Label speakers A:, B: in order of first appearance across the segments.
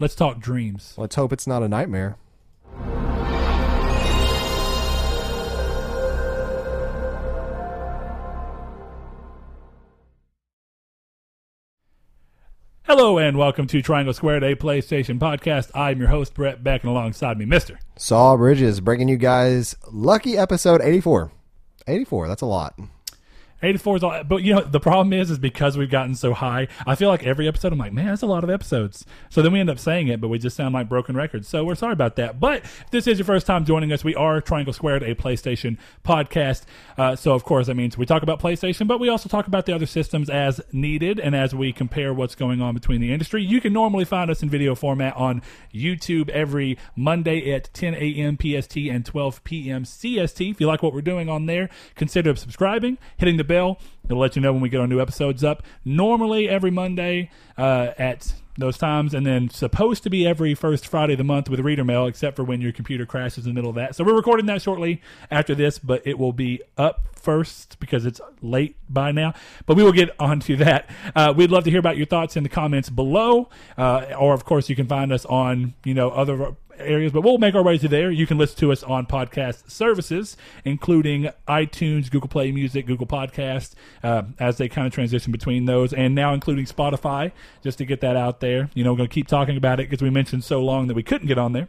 A: Let's talk dreams.
B: Let's hope it's not a nightmare.
A: Hello and welcome to Triangle Squared, a PlayStation podcast. I'm your host, Brett Beck, and alongside me, Mister.
B: Saul Bridges bringing you guys lucky episode 84. 84, that's a lot.
A: 84 is all, but you know, the problem is, is because we've gotten so high, I feel like every episode I'm like, man, that's a lot of episodes. So then we end up saying it, but we just sound like broken records. So we're sorry about that. But if this is your first time joining us, we are Triangle Squared, a PlayStation podcast. Uh, so of course, that means we talk about PlayStation, but we also talk about the other systems as needed and as we compare what's going on between the industry. You can normally find us in video format on YouTube every Monday at 10 a.m. PST and 12 p.m. CST. If you like what we're doing on there, consider subscribing, hitting the bell. It'll let you know when we get our new episodes up. Normally every Monday uh, at those times, and then supposed to be every first Friday of the month with reader mail, except for when your computer crashes in the middle of that. So we're recording that shortly after this, but it will be up first because it's late by now. But we will get onto that. Uh, we'd love to hear about your thoughts in the comments below, uh, or of course you can find us on you know other areas, but we'll make our way to there. You can listen to us on podcast services, including iTunes, Google Play Music, Google Podcast, uh, as they kind of transition between those, and now including Spotify, just to get that out there. You know, we're going to keep talking about it because we mentioned so long that we couldn't get on there.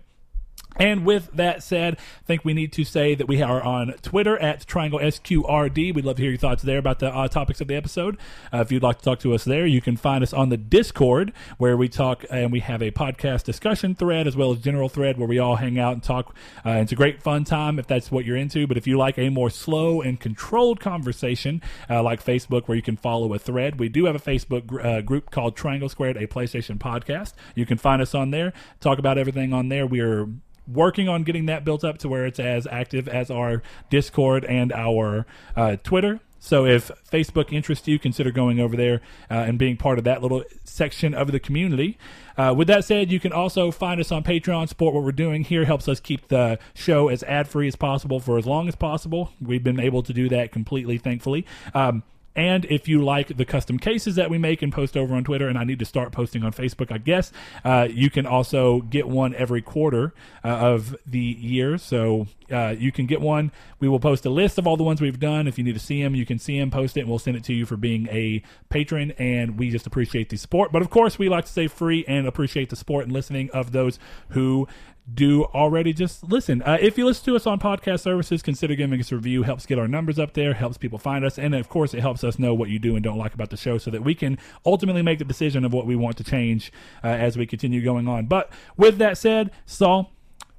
A: And with that said, I think we need to say that we are on Twitter at Triangle SQRD. We'd love to hear your thoughts there about the uh, topics of the episode. Uh, if you'd like to talk to us there, you can find us on the Discord where we talk and we have a podcast discussion thread as well as general thread where we all hang out and talk. Uh, it's a great fun time if that's what you're into. But if you like a more slow and controlled conversation uh, like Facebook where you can follow a thread, we do have a Facebook gr- uh, group called Triangle Squared, a PlayStation podcast. You can find us on there, talk about everything on there. We are working on getting that built up to where it's as active as our Discord and our uh, Twitter. So if Facebook interests you, consider going over there uh, and being part of that little section of the community. Uh, with that said, you can also find us on Patreon. Support what we're doing here helps us keep the show as ad free as possible for as long as possible. We've been able to do that completely, thankfully. Um, and if you like the custom cases that we make and post over on Twitter, and I need to start posting on Facebook, I guess, uh, you can also get one every quarter uh, of the year. So uh, you can get one. We will post a list of all the ones we've done. If you need to see them, you can see them, post it, and we'll send it to you for being a patron. And we just appreciate the support. But of course, we like to stay free and appreciate the support and listening of those who do already just listen. Uh, if you listen to us on podcast services, consider giving us a review. Helps get our numbers up there, helps people find us, and of course, it helps us know what you do and don't like about the show, so that we can ultimately make the decision of what we want to change uh, as we continue going on. But with that said, Saul,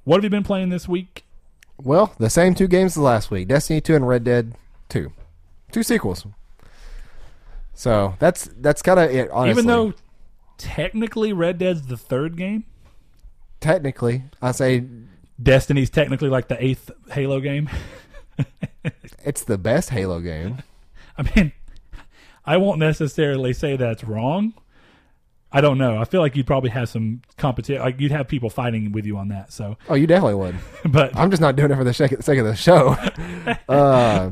A: what have you been playing this week?
B: Well, the same two games as last week Destiny 2 and Red Dead 2. Two sequels. So that's that's kind of it, honestly.
A: Even though technically Red Dead's the third game,
B: technically, I say
A: Destiny's technically like the eighth Halo game.
B: it's the best Halo game.
A: I mean, I won't necessarily say that's wrong. I don't know. I feel like you'd probably have some competition. Like you'd have people fighting with you on that. So,
B: Oh, you definitely would.
A: but
B: I'm just not doing it for the sake sake of the show. uh,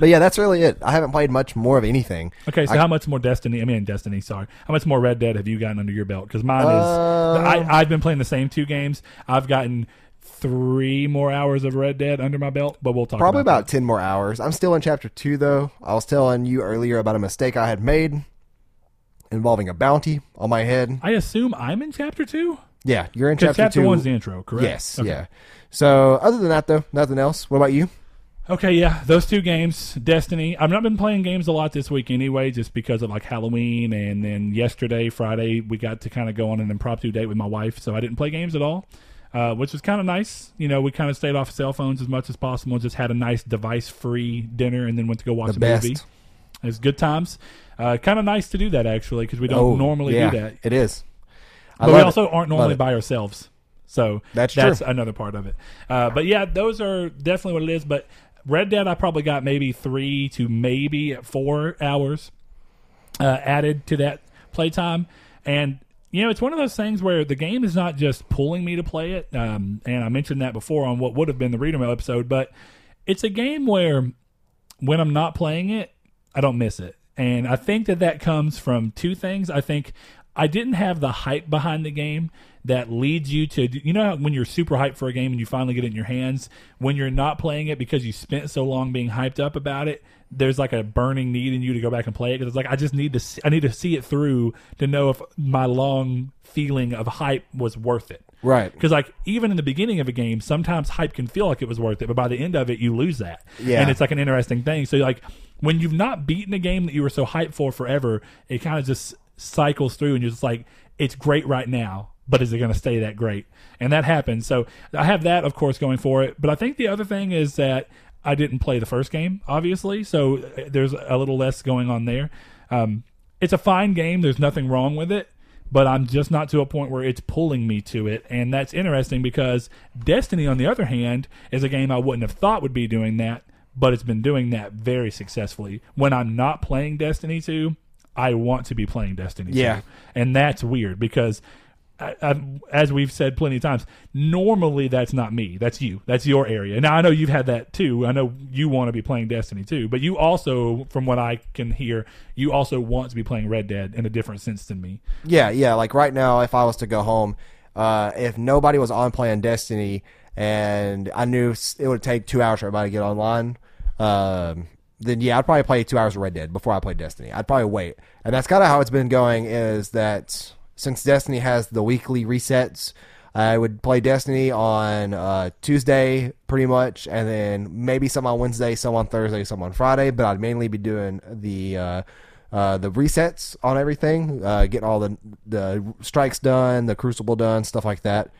B: but yeah, that's really it. I haven't played much more of anything.
A: okay. So
B: I-
A: how much more Destiny? I mean, Destiny. Sorry. How much more Red Dead have you gotten under your belt? Because mine is.
B: Uh,
A: I, I've been playing the same two games. I've gotten three more hours of Red Dead under my belt. But we'll talk
B: Probably
A: about,
B: about 10 more hours. I'm still in chapter 2, though. I was telling you earlier about a mistake I had made involving a bounty on my head.
A: I assume I'm in chapter two.
B: Yeah, you're in chapter,
A: chapter
B: 2.
A: one's the intro, correct?
B: Yes,
A: Okay.
B: yeah. So, other than that, though, nothing else. What about you?
A: Okay, yeah, those two games, Destiny. I've not been playing games a lot this week anyway, just because of like Halloween, and then yesterday, Friday, we got to kind of go on an impromptu date with my wife, so I didn't play games at all, uh, which was kind of nice. You know, we kind of stayed off cell phones as much as possible, just had a nice device-free dinner, and then went to go watch
B: The
A: a
B: best.
A: movie. It was good times. Uh, kind of nice to do that actually, because we don't
B: Oh,
A: normally
B: yeah,
A: do that.
B: It is. I
A: But we also
B: it.
A: aren't normally by ourselves. So
B: That's
A: that's another part of it. Uh, but yeah, those are definitely what it is. But Red Dead, I probably got maybe three to maybe four hours uh, added to that playtime. And, you know, it's one of those things where the game is not just pulling me to play it. Um, and I mentioned that before on what would have been the Reader Mail episode, but it's a game where when I'm not playing it, I don't miss it. And I think that that comes from two things. I think I didn't have the hype behind the game that leads you to you know how when you're super hyped for a game and you finally get it in your hands when you're not playing it because you spent so long being hyped up about it there's like a burning need in you to go back and play it. Because it's like I just need to see, I need to see it through to know if my long feeling of hype was worth it.
B: Right.
A: because like even in the beginning of a game sometimes hype can feel like it was worth it but by the end of it you lose that.
B: Yeah.
A: and it's like an interesting thing. So like when you've not beaten a game that you were so hyped for forever it kind of just cycles through and you're just like it's great right now but is it going to stay that great and that happens so i have that of course going for it but i think the other thing is that i didn't play the first game obviously so uh, there's a little less going on there um, it's a fine game there's nothing wrong with it but I'm just not to a point where it's pulling me to it. And that's interesting because Destiny, on the other hand, is a game I wouldn't have thought would be doing that, but it's been doing that very successfully. When I'm not playing Destiny 2, I want to be playing Destiny 2.
B: Yeah.
A: And that's weird because. I, as we've said plenty of times, normally that's not me. That's you. That's your area. Now I know you've had that too. I know you want to be playing Destiny too, but you also, from what I can hear, you also want to be playing Red Dead in a different sense than me.
B: Yeah, yeah. Like right now, if I was to go home, uh, if nobody was on playing Destiny, and I knew it would take two hours for everybody to get online, um, then yeah, I'd probably play two hours of Red Dead before I play Destiny. I'd probably wait, and that's kind of how it's been going. Is that since Destiny has the weekly resets, I would play Destiny on uh, Tuesday pretty much, and then maybe some on Wednesday, some on Thursday, some on Friday. But I'd mainly be doing the uh, uh, the resets on everything, uh, getting all the the strikes done, the crucible done, stuff like that,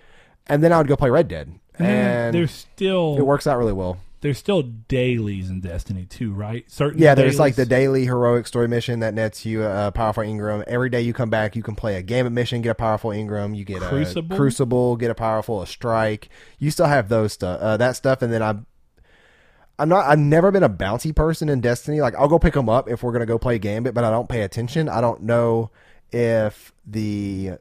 B: and then I would go play Red Dead, and
A: there's still
B: it works out really well.
A: There's still dailies in Destiny too, right? Certain
B: Yeah, there's like the daily heroic story mission that nets you a powerful engram. Every day you come back, you can play a Gambit mission, get a powerful engram. You get
A: Crucible?
B: a Crucible, get a powerful a Strike. You still have those stuff, uh, that stuff, and then I'm I'm not. I've never been a bounty person in Destiny. Like I'll go pick them up if we're gonna go play Gambit, but I don't pay attention. I don't know if the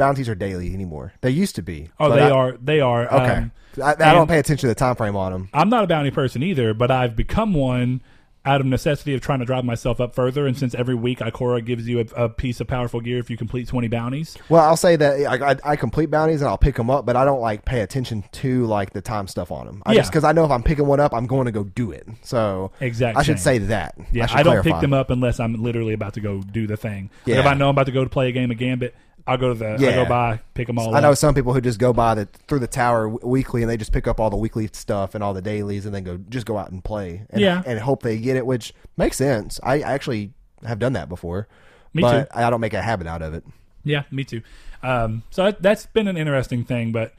B: bounties are daily anymore. They used to be.
A: Oh, they
B: I-
A: are. They are.
B: Okay.
A: Um,
B: I, I don't pay attention to the time frame on them.
A: I'm not a bounty person either, but I've become one out of necessity of trying to drive myself up further. And since every week Ikora gives you a, a piece of powerful gear if you complete 20 bounties,
B: Well, I'll say that I, I, I complete bounties and I'll pick them up, but I don't like pay attention to like the time stuff on them. I
A: Yeah.
B: just because I know if I'm picking one up, I'm going to go do it. So
A: exactly,
B: I should say that.
A: yeah,
B: should
A: I, don't
B: clarify.
A: pick them up unless I'm literally about to go do the thing. Like
B: Yeah.
A: if I know I'm about to go to play a game of Gambit, I'll go to the. I
B: Yeah.
A: go by, pick them all
B: I know some people who just go by the through the tower w- weekly and they just pick up all the weekly stuff and all the dailies and then go just go out and play and,
A: Yeah.
B: and hope they get it, which makes sense. I actually have done that before,
A: Me
B: but
A: too.
B: I don't make a habit out of it.
A: Yeah, me too. Um, so that, that's been an interesting thing, but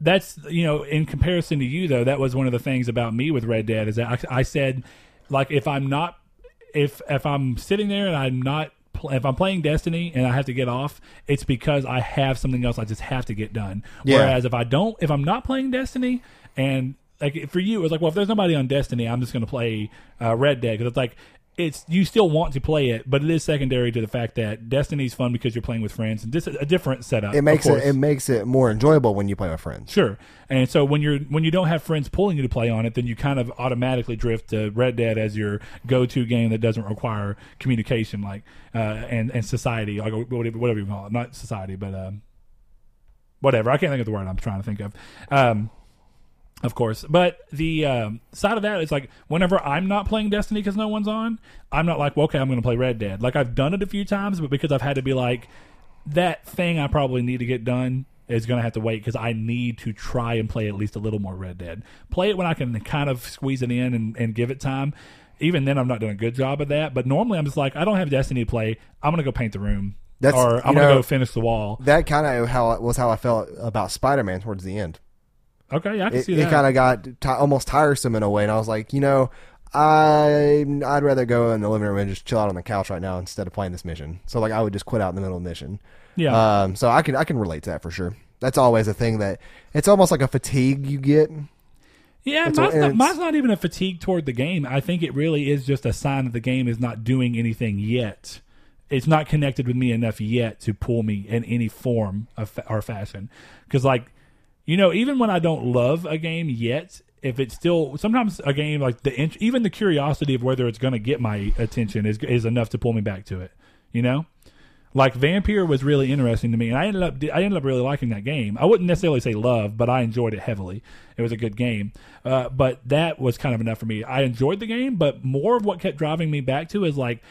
A: that's you know, in comparison to you though, that was one of the things about me with Red Dead is that I, I said, like, if I'm not, if if I'm sitting there and I'm not, pl- if I'm playing Destiny and I have to get off, it's because I have something else I just have to get done.
B: Yeah.
A: Whereas if I don't, if I'm not playing Destiny and like for you, it was like, well, if there's nobody on Destiny, I'm just going to play uh, Red Dead because it's like it's you still want to play it, but it is secondary to the fact that Destiny's fun because you're playing with friends and just a different setup.
B: It makes it it makes it more enjoyable when you play with friends.
A: Sure, and so when you're when you don't have friends pulling you to play on it, then you kind of automatically drift to Red Dead as your go-to game that doesn't require communication, like uh, and and society, like whatever whatever you call it, not society, but um, whatever. I can't think of the word I'm trying to think of. Um, of course, but the um, side of that is like whenever I'm not playing Destiny because no one's on, I'm not like, well, okay, I'm going to play Red Dead. Like I've done it a few times, but because I've had to be like, that thing I probably need to get done is going to have to wait because I need to try and play at least a little more Red Dead. Play it when I can kind of squeeze it in and, and give it time. Even then, I'm not doing a good job of that. But normally, I'm just like, I don't have Destiny to play. I'm going to go paint the room.
B: That's-
A: or I'm going to go finish the wall.
B: That kind of how was how I felt about Spider Man towards the end.
A: Okay, yeah, I can
B: it,
A: see that.
B: it kind of got ti almost tiresome in a way, and I was like, you know, I I'd rather go in the living room and just chill out on the couch right now instead of playing this mission. So like, I would just quit out in the middle of the mission.
A: yeah.
B: Um, so I can I can relate to that for sure. That's always a thing that it's almost like a fatigue you get.
A: Yeah, mine's
B: a-
A: not, mine's not even a fatigue toward the game. I think it really is just a sign that the game is not doing anything yet. It's not connected with me enough yet to pull me in any form of fa- or fashion. Because, like, you know, even when I don't love a game yet, if it's still sometimes a game like the even the curiosity of whether it's going to get my attention is is enough to pull me back to it. You know, Like Vampire was really interesting to me, and I ended up I ended up really liking that game. I wouldn't necessarily say love, but I enjoyed it heavily. It was a good game, uh, but that was kind of enough for me. I enjoyed the game, but more of what kept driving me back to is like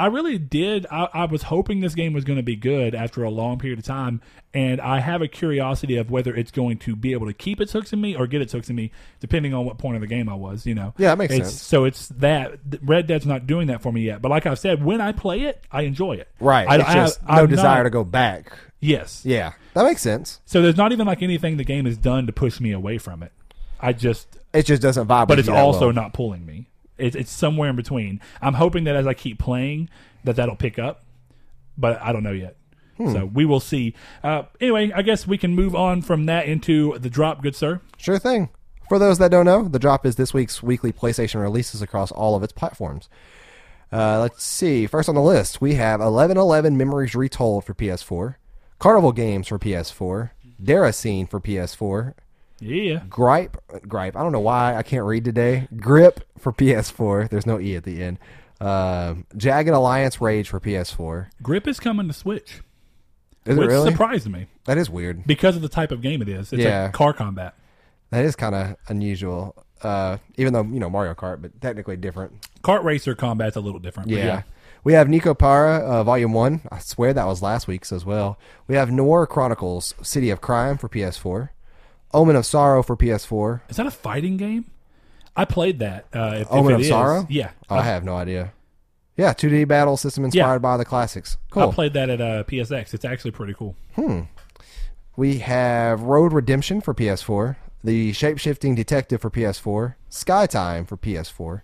A: I really did. I, I was hoping this game was going to be good after a long period of time, and I have a curiosity of whether it's going to be able to keep its hooks in me or get its hooks in me, depending on what point of the game I was. You know.
B: Yeah, that makes
A: It's-
B: sense.
A: So it's that Red Dead's not doing that for me yet. But like I've said, when I play it, I enjoy it.
B: Right.
A: I,
B: it's
A: I-
B: just no
A: I'm
B: desire
A: not-
B: to go back.
A: Yes.
B: Yeah, that makes sense.
A: So there's not even like anything the game has done to push me away from it. I just
B: It just doesn't vibe.
A: but it's also
B: well.
A: not pulling me. It's it's somewhere in between. I'm hoping that as I keep playing, that that'll pick up, but I don't know yet.
B: Hmm.
A: So we will see. Uh, anyway, I guess we can move on from that into the drop, good sir.
B: Sure thing. For those that don't know, the drop is this week's weekly PlayStation releases across all of its platforms. Uh, let's see. First on the list, we have 1111 Memories Retold for PS4, Carnival Games for PS4, Dara Scene for PS4,
A: Yeah,
B: Gripe, Gripe. I don't know why I can't read today. Grip for PS4. There's no e at the end. Um, Jagged Alliance Rage for PS4.
A: Grip is coming to Switch,
B: Is it
A: which
B: really?
A: surprised me
B: That is weird.
A: because of the type of game it is. It's
B: Yeah.
A: like car combat.
B: That is kind of unusual. Uh, even though you know Mario Kart, but technically different.
A: Kart racer combat's a little different. but
B: Yeah. We have Nekopara, uh, Volume 1. I swear that was last week's as well. We have Noir Chronicles, City of Crime for PS4. Omen of Sorrow for PS4.
A: Is that a fighting game? I played that. Uh, if, if
B: Omen
A: it
B: of
A: is-
B: Sorrow?
A: Yeah,
B: Oh, I have no idea. Yeah, 2D battle system inspired
A: Yeah.
B: by the classics. Cool.
A: I played that at uh, PSX. It's actually pretty cool. Hmm.
B: We have Road Redemption for PS4, The Shapeshifting Detective for PS4, Skytime for PS4,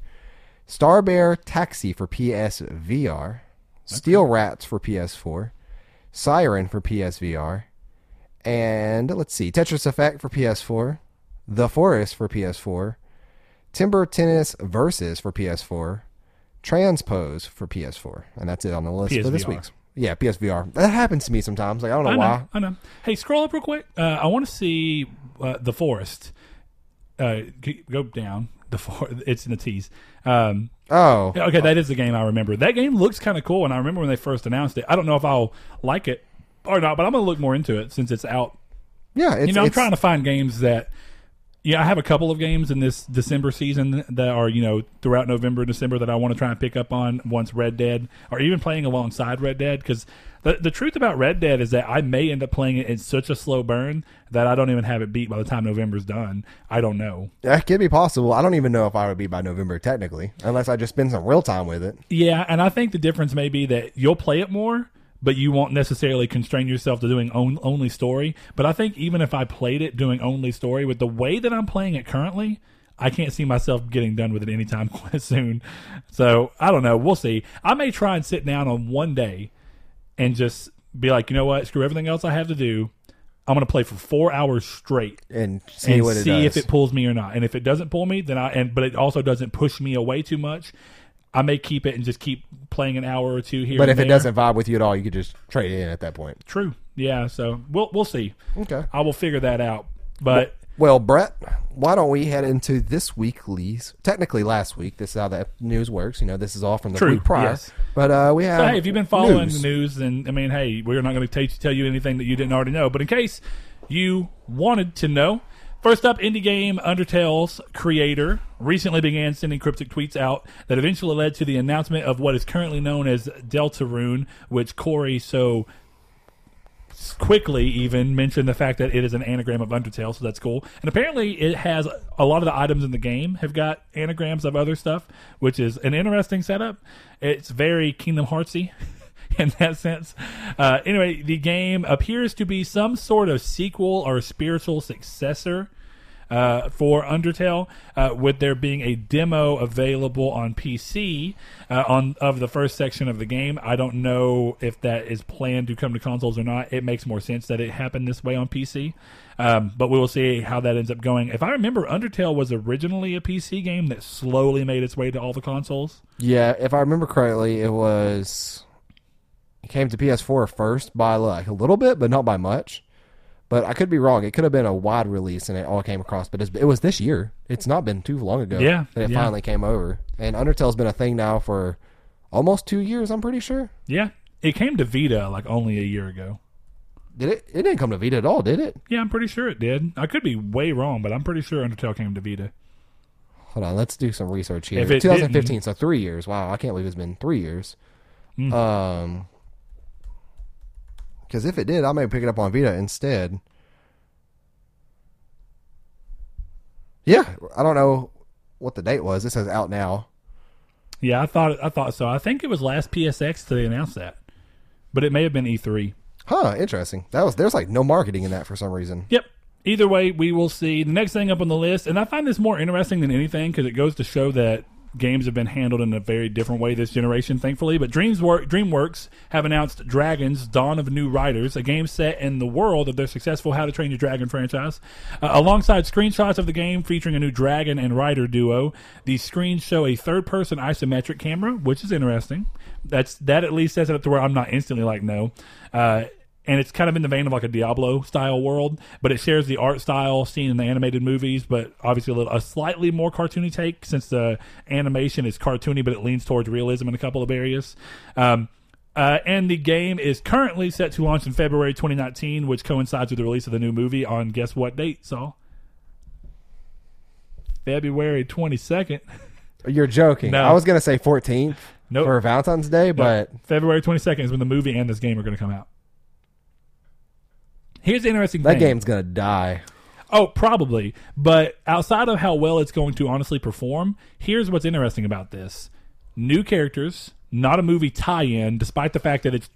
B: Star Bear Taxi for PSVR, Steel Rats for PS4, Siren for PSVR, and let's see, Tetris Effect for PS4, The Forest for PS4, Timber Tennis Versus for PS4, Transpose for PS4, and that's it on the list for this week's. Yeah, PSVR. That happens to me sometimes. Like I don't know
A: I know,
B: why.
A: I know. Hey, scroll up real quick. Uh, I want to see uh, the forest. Uh, go down. The for- it's in the tease. Um,
B: Oh,
A: okay, that is the game I remember. That game looks kind of cool, and I remember when they first announced it. I don't know if I'll like it or not, but I'm gonna look more into it since it's out.
B: yeah. It's,
A: you know, I'm trying to find games that. Yeah, I have a couple of games in this December season that are you know throughout November, and December that I want to try and pick up on once Red Dead, or even playing alongside Red Dead. Because the the truth about Red Dead is that I may end up playing it in such a slow burn that I don't even have it beat by the time November's done. I don't know.
B: That could be possible. I don't even know if I would be by November technically, unless I just spend some real time with it.
A: Yeah, and I think the difference may be that you'll play it more, but you won't necessarily constrain yourself to doing on, only story. But I think even if I played it doing only story, with the way that I'm playing it currently, I can't see myself getting done with it anytime soon. So I don't know. We'll see. I may try and sit down on one day and just be like, you know what? Screw everything else I have to do. I'm going to play for four hours straight
B: And see
A: and
B: what it
A: see
B: does.
A: if it pulls me or not. And if it doesn't pull me, then I and but it also doesn't push me away too much. I may keep it and just keep playing an hour or two here.
B: but if it doesn't vibe with you at all, you could just trade it in at that point.
A: true, yeah. So we'll we'll see.
B: Okay.
A: I will figure that out. But
B: Well, Brett, why don't we head into this weekly's? Technically, last week. This is how the news works. You know, this is all from the
A: True,
B: week prior.
A: yes.
B: But uh, we have.
A: So, hey, if you've been following
B: news.
A: the news, then I mean, hey, we're not going to tell you anything that you didn't already know. But in case you wanted to know, first up, indie game Undertale's creator recently began sending cryptic tweets out that eventually led to the announcement of what is currently known as Deltarune, which Corey so quickly even mentioned the fact that it is an anagram of Undertale, so that's cool. And apparently, it has a lot of the items in the game have got anagrams of other stuff, which is an interesting setup. It's very Kingdom Heartsy. In that sense. Uh, anyway, the game appears to be some sort of sequel or spiritual successor uh, for Undertale, uh, with there being a demo available on PC uh, on of the first section of the game. I don't know if that is planned to come to consoles or not. It makes more sense that it happened this way on PC, um, but we will see how that ends up going. If I remember, Undertale was originally a PC game that slowly made its way to all the consoles.
B: Yeah, if I remember correctly, it was. Came to PS4 first by like a little bit, but not by much. But I could be wrong. It could have been a wide release and it all came across. But it was this year. It's not been too long ago
A: Yeah,
B: that it
A: yeah.
B: finally came over. And Undertale's been a thing now for almost two years. I'm pretty sure.
A: Yeah. It came to Vita like only a year ago.
B: Did it? It didn't come to Vita at all, did it?
A: Yeah, I'm pretty sure it did. I could be way wrong, but I'm pretty sure Undertale came to Vita.
B: Hold on, let's do some research here.
A: If it
B: 2015, so three years. Wow, I can't believe it's been three years.
A: Hmm.
B: Um, because if it did, I may pick it up on Vita instead. Yeah, I don't know what the date was. It says out now.
A: Yeah, I thought I thought so. I think it was last PSX they announced that, but it may have been E E3.
B: Huh, interesting. That was there's like no marketing in that for some reason.
A: Yep. Either way, we will see. The next thing up on the list, and I find this more interesting than anything because it goes to show that games have been handled in a very different way this generation, thankfully. But Dreamswor- DreamWorks have announced Dragons: Dawn of New Riders, a game set in the world of their successful How to Train Your Dragon franchise. Uh, alongside screenshots of the game featuring a new dragon and rider duo, these screens show a third-person isometric camera, which is interesting. That's that at least sets it up to where I'm not instantly like no. Uh, and it's kind of in the vein of like a Diablo style world, but it shares the art style seen in the animated movies, but obviously a, little, a slightly more cartoony take since the animation is cartoony, but it leans towards realism in a couple of areas. Um, uh, and the game is currently set to launch in February 2019, which coincides with the release of the new movie on guess what date, Saul? February 22nd.
B: You're joking.
A: No.
B: I was gonna say 14th
A: Nope.
B: for Valentine's Day, but
A: February 22nd is when the movie and this game are going to come out. Here's the interesting
B: that
A: thing.
B: game's gonna die.
A: Oh, probably. But outside of how well it's going to honestly perform, here's what's interesting about this: new characters, not a movie tie-in, despite the fact that it's.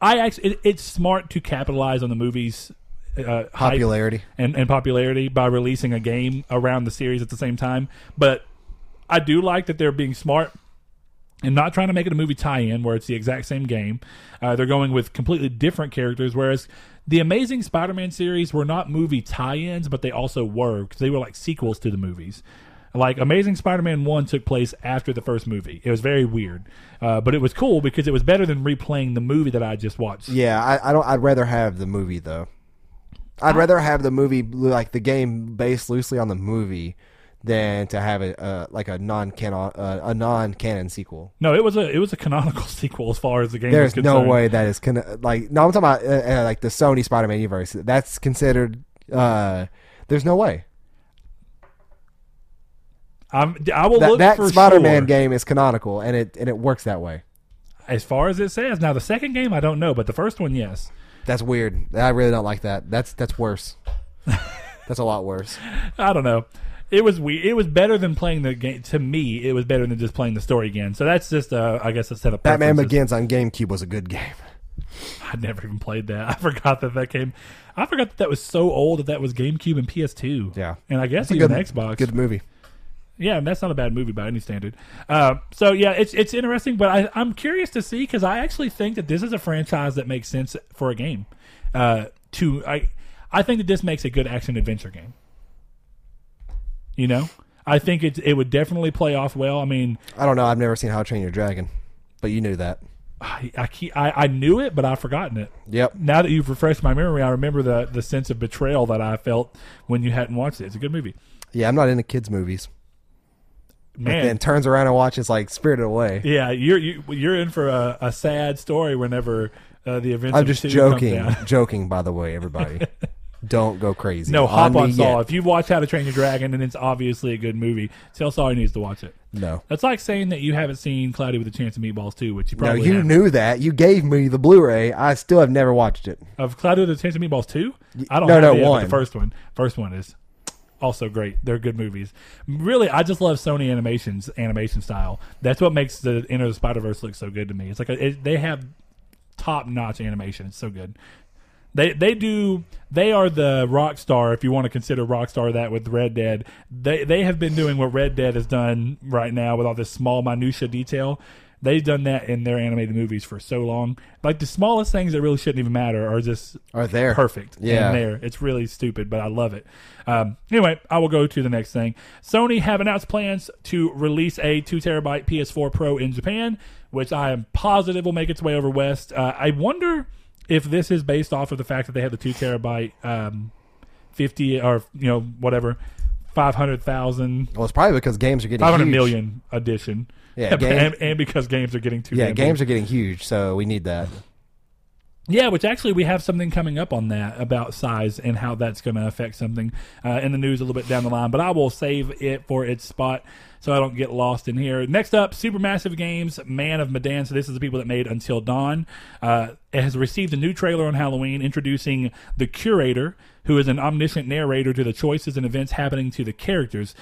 A: I actually, it, it's smart to capitalize on the movie's uh,
B: Popularity.
A: and, and popularity by releasing a game around the series at the same time. But I do like that they're being smart and not trying to make it a movie tie-in where it's the exact same game. Uh, they're going with completely different characters, whereas the Amazing Spider-Man series were not movie tie-ins, but they also were because they were like sequels to the movies. Like Amazing Spider-Man one took place after the first movie. It was very weird, uh, but it was cool because it was better than replaying the movie that I just watched.
B: Yeah, I, I don't. I'd rather have the movie though. I'd rather have the movie like the game based loosely on the movie than to have a uh, like a non canon uh, a non canon sequel.
A: No, it was a it was a canonical sequel as far as the game.
B: Is
A: concerned.
B: There's
A: no
B: way that is con- like no. I'm talking about uh, uh, like the Sony Spider-Man universe. That's considered. uh There's no way
A: I'm, I will
B: that
A: look
B: that
A: for
B: Spider-Man
A: sure.
B: game is canonical and it and it works that way.
A: As far as it says, now the second game I don't know, but the first one, yes.
B: That's weird. I really don't like that. That's that's worse. that's a lot worse.
A: I don't know. It was we. It was better than playing the game. To me, it was better than just playing the story again. So that's just, uh, I guess, a set of
B: Batman. Begins on GameCube was a good game.
A: I never even played that. I forgot that that came. I forgot that that was so old that that was GameCube and PS2.
B: Yeah.
A: and I guess
B: a
A: even
B: good
A: Xbox.
B: Good movie.
A: Yeah, and that's not a bad movie by any standard. Uh, so yeah, it's it's interesting, but I, I'm curious to see because I actually think that this is a franchise that makes sense for a game. Uh, to I, I think that this makes a good action adventure game. You know, I think it it would definitely play off well. I mean,
B: I don't know. I've never seen How to Train Your Dragon, but you knew that.
A: I I, keep, I I knew it, but I've forgotten it.
B: Yep.
A: Now that you've refreshed my memory, I remember the the sense of betrayal that I felt when you hadn't watched it. It's a good movie,
B: Yeah, I'm not into kids movies.
A: man.
B: And turns around and watches like Spirited Away.
A: Yeah, you're you, you're in for a, a sad story whenever uh, the events.
B: I'm just joking. joking, by the way, everybody. Don't go crazy.
A: No, hop on
B: me
A: Saul.
B: yet.
A: If you watch How to Train Your Dragon and it's obviously a good movie, tell Saul he needs to watch it.
B: No.
A: That's like saying that you haven't seen Cloudy with a Chance of Meatballs too, which you probably No,
B: you
A: haven't.
B: knew that. You gave me the Blu-ray. I still have never watched it.
A: of Cloudy with a Chance of Meatballs two. I don't
B: no,
A: have
B: no,
A: it yet, but
B: one.
A: The first one, first one is also great. They're good movies. Really, I just love Sony Animation's animation style. That's what makes the Into the Spider Verse look so good to me. It's like a, it, they have top notch animation. It's so good. They they do they are the rock star if you want to consider rock star that with Red Dead. They they have been doing what Red Dead has done right now with all this small minutia detail. They've done that in their animated movies for so long. Like the smallest things that really shouldn't even matter are just
B: Are there?
A: perfect.
B: Yeah.
A: There. It's really stupid, but I love it. Um, anyway, I will go to the next thing. Sony have announced plans to release a two terabyte PS4 Pro in Japan, which I am positive will make its way over west. Uh, I wonder if this is based off of the fact that they have the two terabyte um, 50 or you know whatever five hundred thousand,
B: Well, it's probably because games are getting
A: five hundred million edition.
B: Yeah, game-
A: and, and because games are getting too
B: Yeah, games
A: big.
B: are getting huge, so we need that.
A: Yeah, which actually we have something coming up on that about size and how that's going to affect something uh, in the news a little bit down the line. But I will save it for its spot so I don't get lost in here. Next up, Supermassive Games, Man of Medan. So this is the people that made Until Dawn. Uh, it has received a new trailer on Halloween introducing the Curator, who is an omniscient narrator to the choices and events happening to the characters.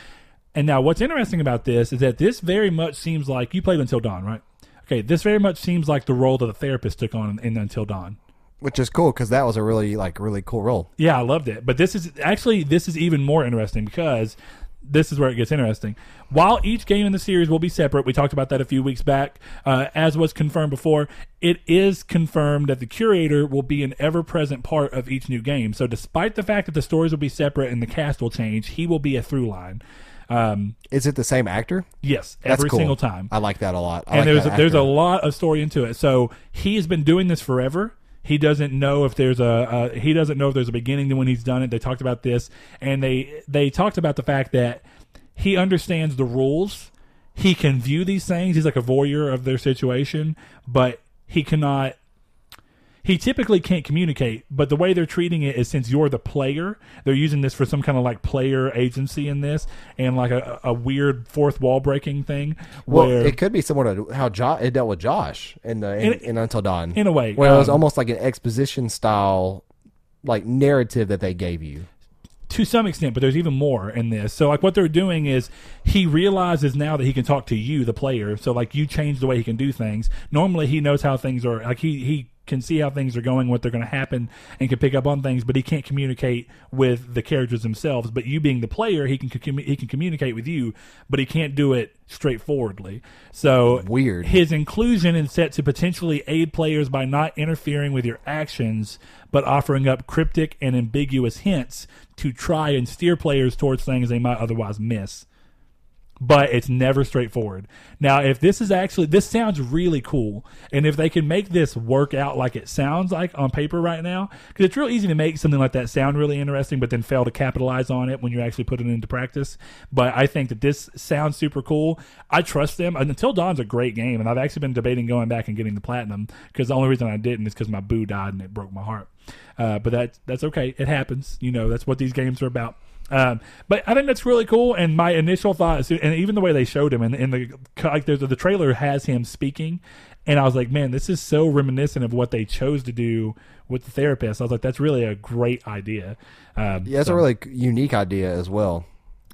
A: And now, what's interesting about this is that this very much seems like you played Until Dawn, right? Okay, this very much seems like the role that the therapist took on in Until Dawn.
B: Which is cool because that was a really like really cool role.
A: Yeah, I loved it. But this is actually this is even more interesting because this is where it gets interesting. While each game in the series will be separate, we talked about that a few weeks back, uh, as was confirmed before. It is confirmed that the curator will be an ever-present part of each new game. So, despite the fact that the stories will be separate and the cast will change, he will be a through line. Um,
B: Is it the same actor?
A: yes,
B: That's
A: every
B: cool.
A: single time
B: I like that a lot. I
A: and
B: like
A: there's
B: that
A: there's a lot of story into it. So he has been doing this forever. He doesn't know if there's a, he doesn't know if there's a beginning to when he's done it. They talked about this, and they they talked about the fact that he understands the rules. He can view these things. He's like a voyeur of their situation, but he cannot he typically can't communicate, but the way they're treating it is since you're the player, they're using this for some kind of like player agency in this and like a, a weird fourth wall breaking thing.
B: Well,
A: where,
B: it could be similar to how jo- it dealt with Josh in the in,
A: In-
B: in Until Dawn.
A: in a way,
B: where it was
A: um,
B: almost like an exposition style, like narrative that they gave you.
A: to some extent, but there's even more in this. So like what they're doing is he realizes now that he can talk to you, the player. So like you change the way he can do things. Normally he knows how things are like he he can see how things are going, what they're going to happen, and can pick up on things, but he can't communicate with the characters themselves. But you being the player, he can he can communicate with you, but he can't do it straightforwardly. So
B: Weird.
A: his inclusion is set to potentially aid players by not interfering with your actions, but offering up cryptic and ambiguous hints to try and steer players towards things they might otherwise miss. But it's never straightforward. Now, if this is actually, this sounds really cool. And if they can make this work out like it sounds like on paper right now, because it's real easy to make something like that sound really interesting, but then fail to capitalize on it when you actually put it into practice. But I think that this sounds super cool. I trust them. Until Dawn's a great game, and I've actually been debating going back and getting the platinum because the only reason I didn't is because my boo died and it broke my heart. Uh, but that's that's okay. It happens. You know, that's what these games are about. Um, but I think that's really cool. And my initial thoughts, and even the way they showed him, and in, the like, there's the trailer has him speaking, and I was like, man, this is so reminiscent of what they chose to do with the therapist. I was like, that's really a great idea. Um,
B: Yeah, it's
A: so-
B: a really unique idea as well.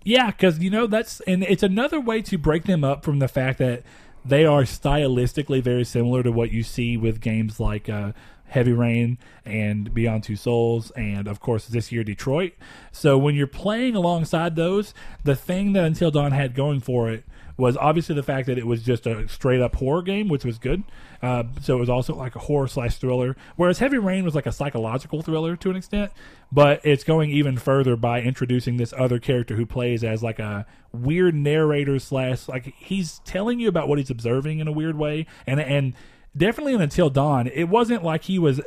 A: yeah, because you know that's and it's another way to break them up from the fact that they are stylistically very similar to what you see with games like uh, Heavy Rain and Beyond Two Souls, and of course this year Detroit. So when you're playing alongside those, the thing that Until Dawn had going for it was obviously the fact that it was just a straight up horror game, which was good. Uh, so it was also like a horror slash thriller, whereas Heavy Rain was like a psychological thriller to an extent. But it's going even further by introducing this other character who plays as like a weird narrator slash like he's telling you about what he's observing in a weird way, and and definitely in Until Dawn, it wasn't like he was.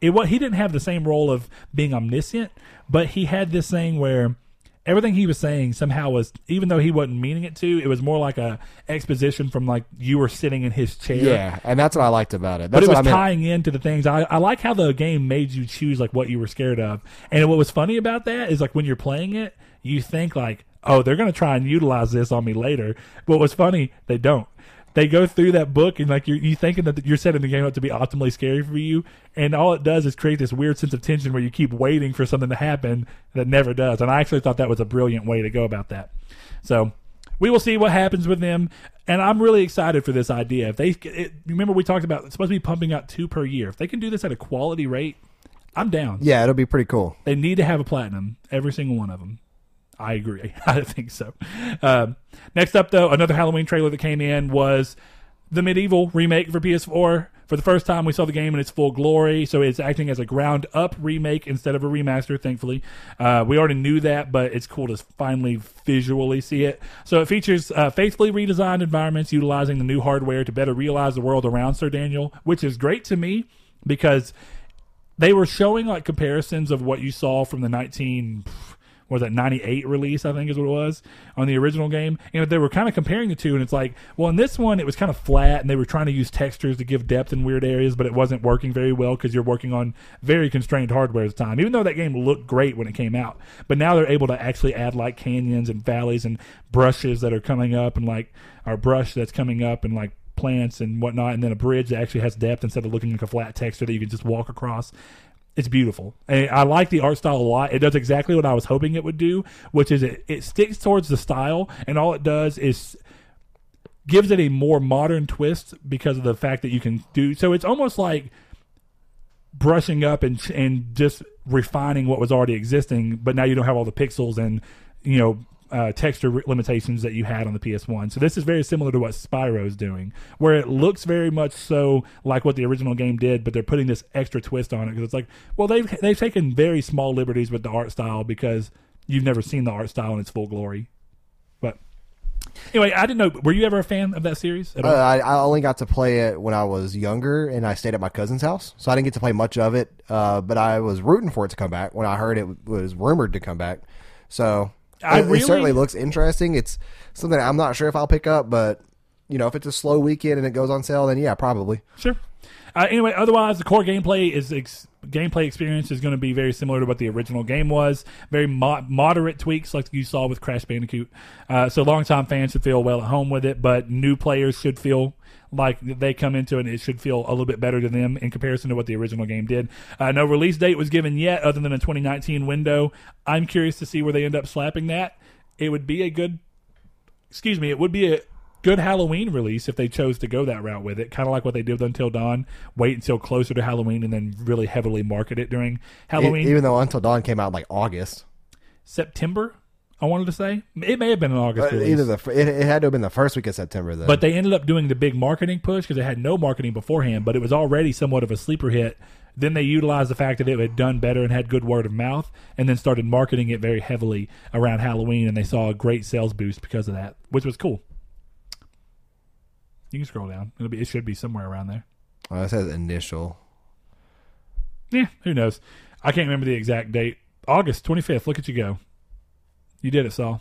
A: It was he didn't have the same role of being omniscient, but he had this thing where everything he was saying somehow was even though he wasn't meaning it to it was more like a exposition from like you were sitting in his chair
B: Yeah, and that's what I liked about it.
A: but
B: That's
A: it was
B: what I meant.
A: tying into the things I, I like how the game made you choose like what you were scared of and what was funny about that is like when you're playing it you think like oh they're going to try and utilize this on me later but what's funny they don't they go through that book and like you're you thinking that you're setting the game up to be optimally scary for you and all it does is create this weird sense of tension where you keep waiting for something to happen that never does and i actually thought that was a brilliant way to go about that so we will see what happens with them and i'm really excited for this idea if they it, remember we talked about it's supposed to be pumping out two per year if they can do this at a quality rate i'm down
B: Yeah, it'll be pretty cool.
A: they need to have a platinum, every single one of them. I agree. I think so. Um, next up, though, another Halloween trailer that came in was the MediEvil remake for PS4. For the first time, we saw the game in its full glory, so it's acting as a ground up remake instead of a remaster, thankfully. Uh, we already knew that, but it's cool to finally visually see it. So it features uh, faithfully redesigned environments utilizing the new hardware to better realize the world around Sir Daniel, which is great to me because they were showing like comparisons of what you saw from the 19 was that 98 release i think is what it was on the original game. And they were kind of comparing the two and it's like well in this one it was kind of flat and they were trying to use textures to give depth in weird areas but it wasn't working very well because you're working on very constrained hardware at the time even though that game looked great when it came out. But now they're able to actually add like canyons and valleys and brushes that are coming up and like our brush that's coming up and like plants and whatnot and then a bridge that actually has depth instead of looking like a flat texture that you can just walk across it's beautiful. And I like the art style a lot. It does exactly what I was hoping it would do, which is it, it sticks towards the style, and all it does is gives it a more modern twist because of the fact that you can do so. It's almost like brushing up and and just refining what was already existing, but now you don't have all the pixels and you know uh, texture limitations that you had on the PS1. So this is very similar to what Spyro is doing, where it looks very much so like what the original game did, but they're putting this extra twist on it because it's like, well, they've they've taken very small liberties with the art style because you've never seen the art style in its full glory. But anyway, I didn't know. Were you ever a fan of that series?
B: Uh, I, I, only got to play it when I was younger, and I stayed at my cousin's house, so I didn't get to play much of it. Uh, but I was rooting for it to come back when I heard it was rumored to come back. So
A: I
B: it,
A: really,
B: it certainly looks interesting. It's something I'm not sure if I'll pick up, but you know, if it's a slow weekend and it goes on sale, then yeah, probably.
A: Sure. Uh, anyway, otherwise, the core gameplay is ex- gameplay experience is going to be very similar to what the original game was. Very mo- moderate tweaks, like you saw with Crash Bandicoot. Uh, so, longtime fans should feel well at home with it, but new players should feel like they come into it and it should feel a little bit better to them in comparison to what the original game did. Uh, no release date was given yet, other than a 2019 window. I'm curious to see where they end up slapping that. It would be a good, excuse me, it would be a good Halloween release if they chose to go that route with it. Kind of like what they did with Until Dawn. Wait until closer to Halloween and then really heavily market it during Halloween.
B: Even though Until Dawn came out like August.
A: September, I wanted to say. It may have been an August
B: Uh,
A: release.
B: either the it, it had to have been the first week of September then.
A: But they ended up doing the big marketing push because it had no marketing beforehand, but it was already somewhat of a sleeper hit. Then they utilized the fact that it had done better and had good word of mouth, and then started marketing it very heavily around Halloween, and they saw a great sales boost because of that, which was cool. You can scroll down; it'll be it should be somewhere around there.
B: oh, it says initial.
A: Yeah, who knows? I can't remember the exact date. August twenty fifth. Look at you go! You did it, Saul.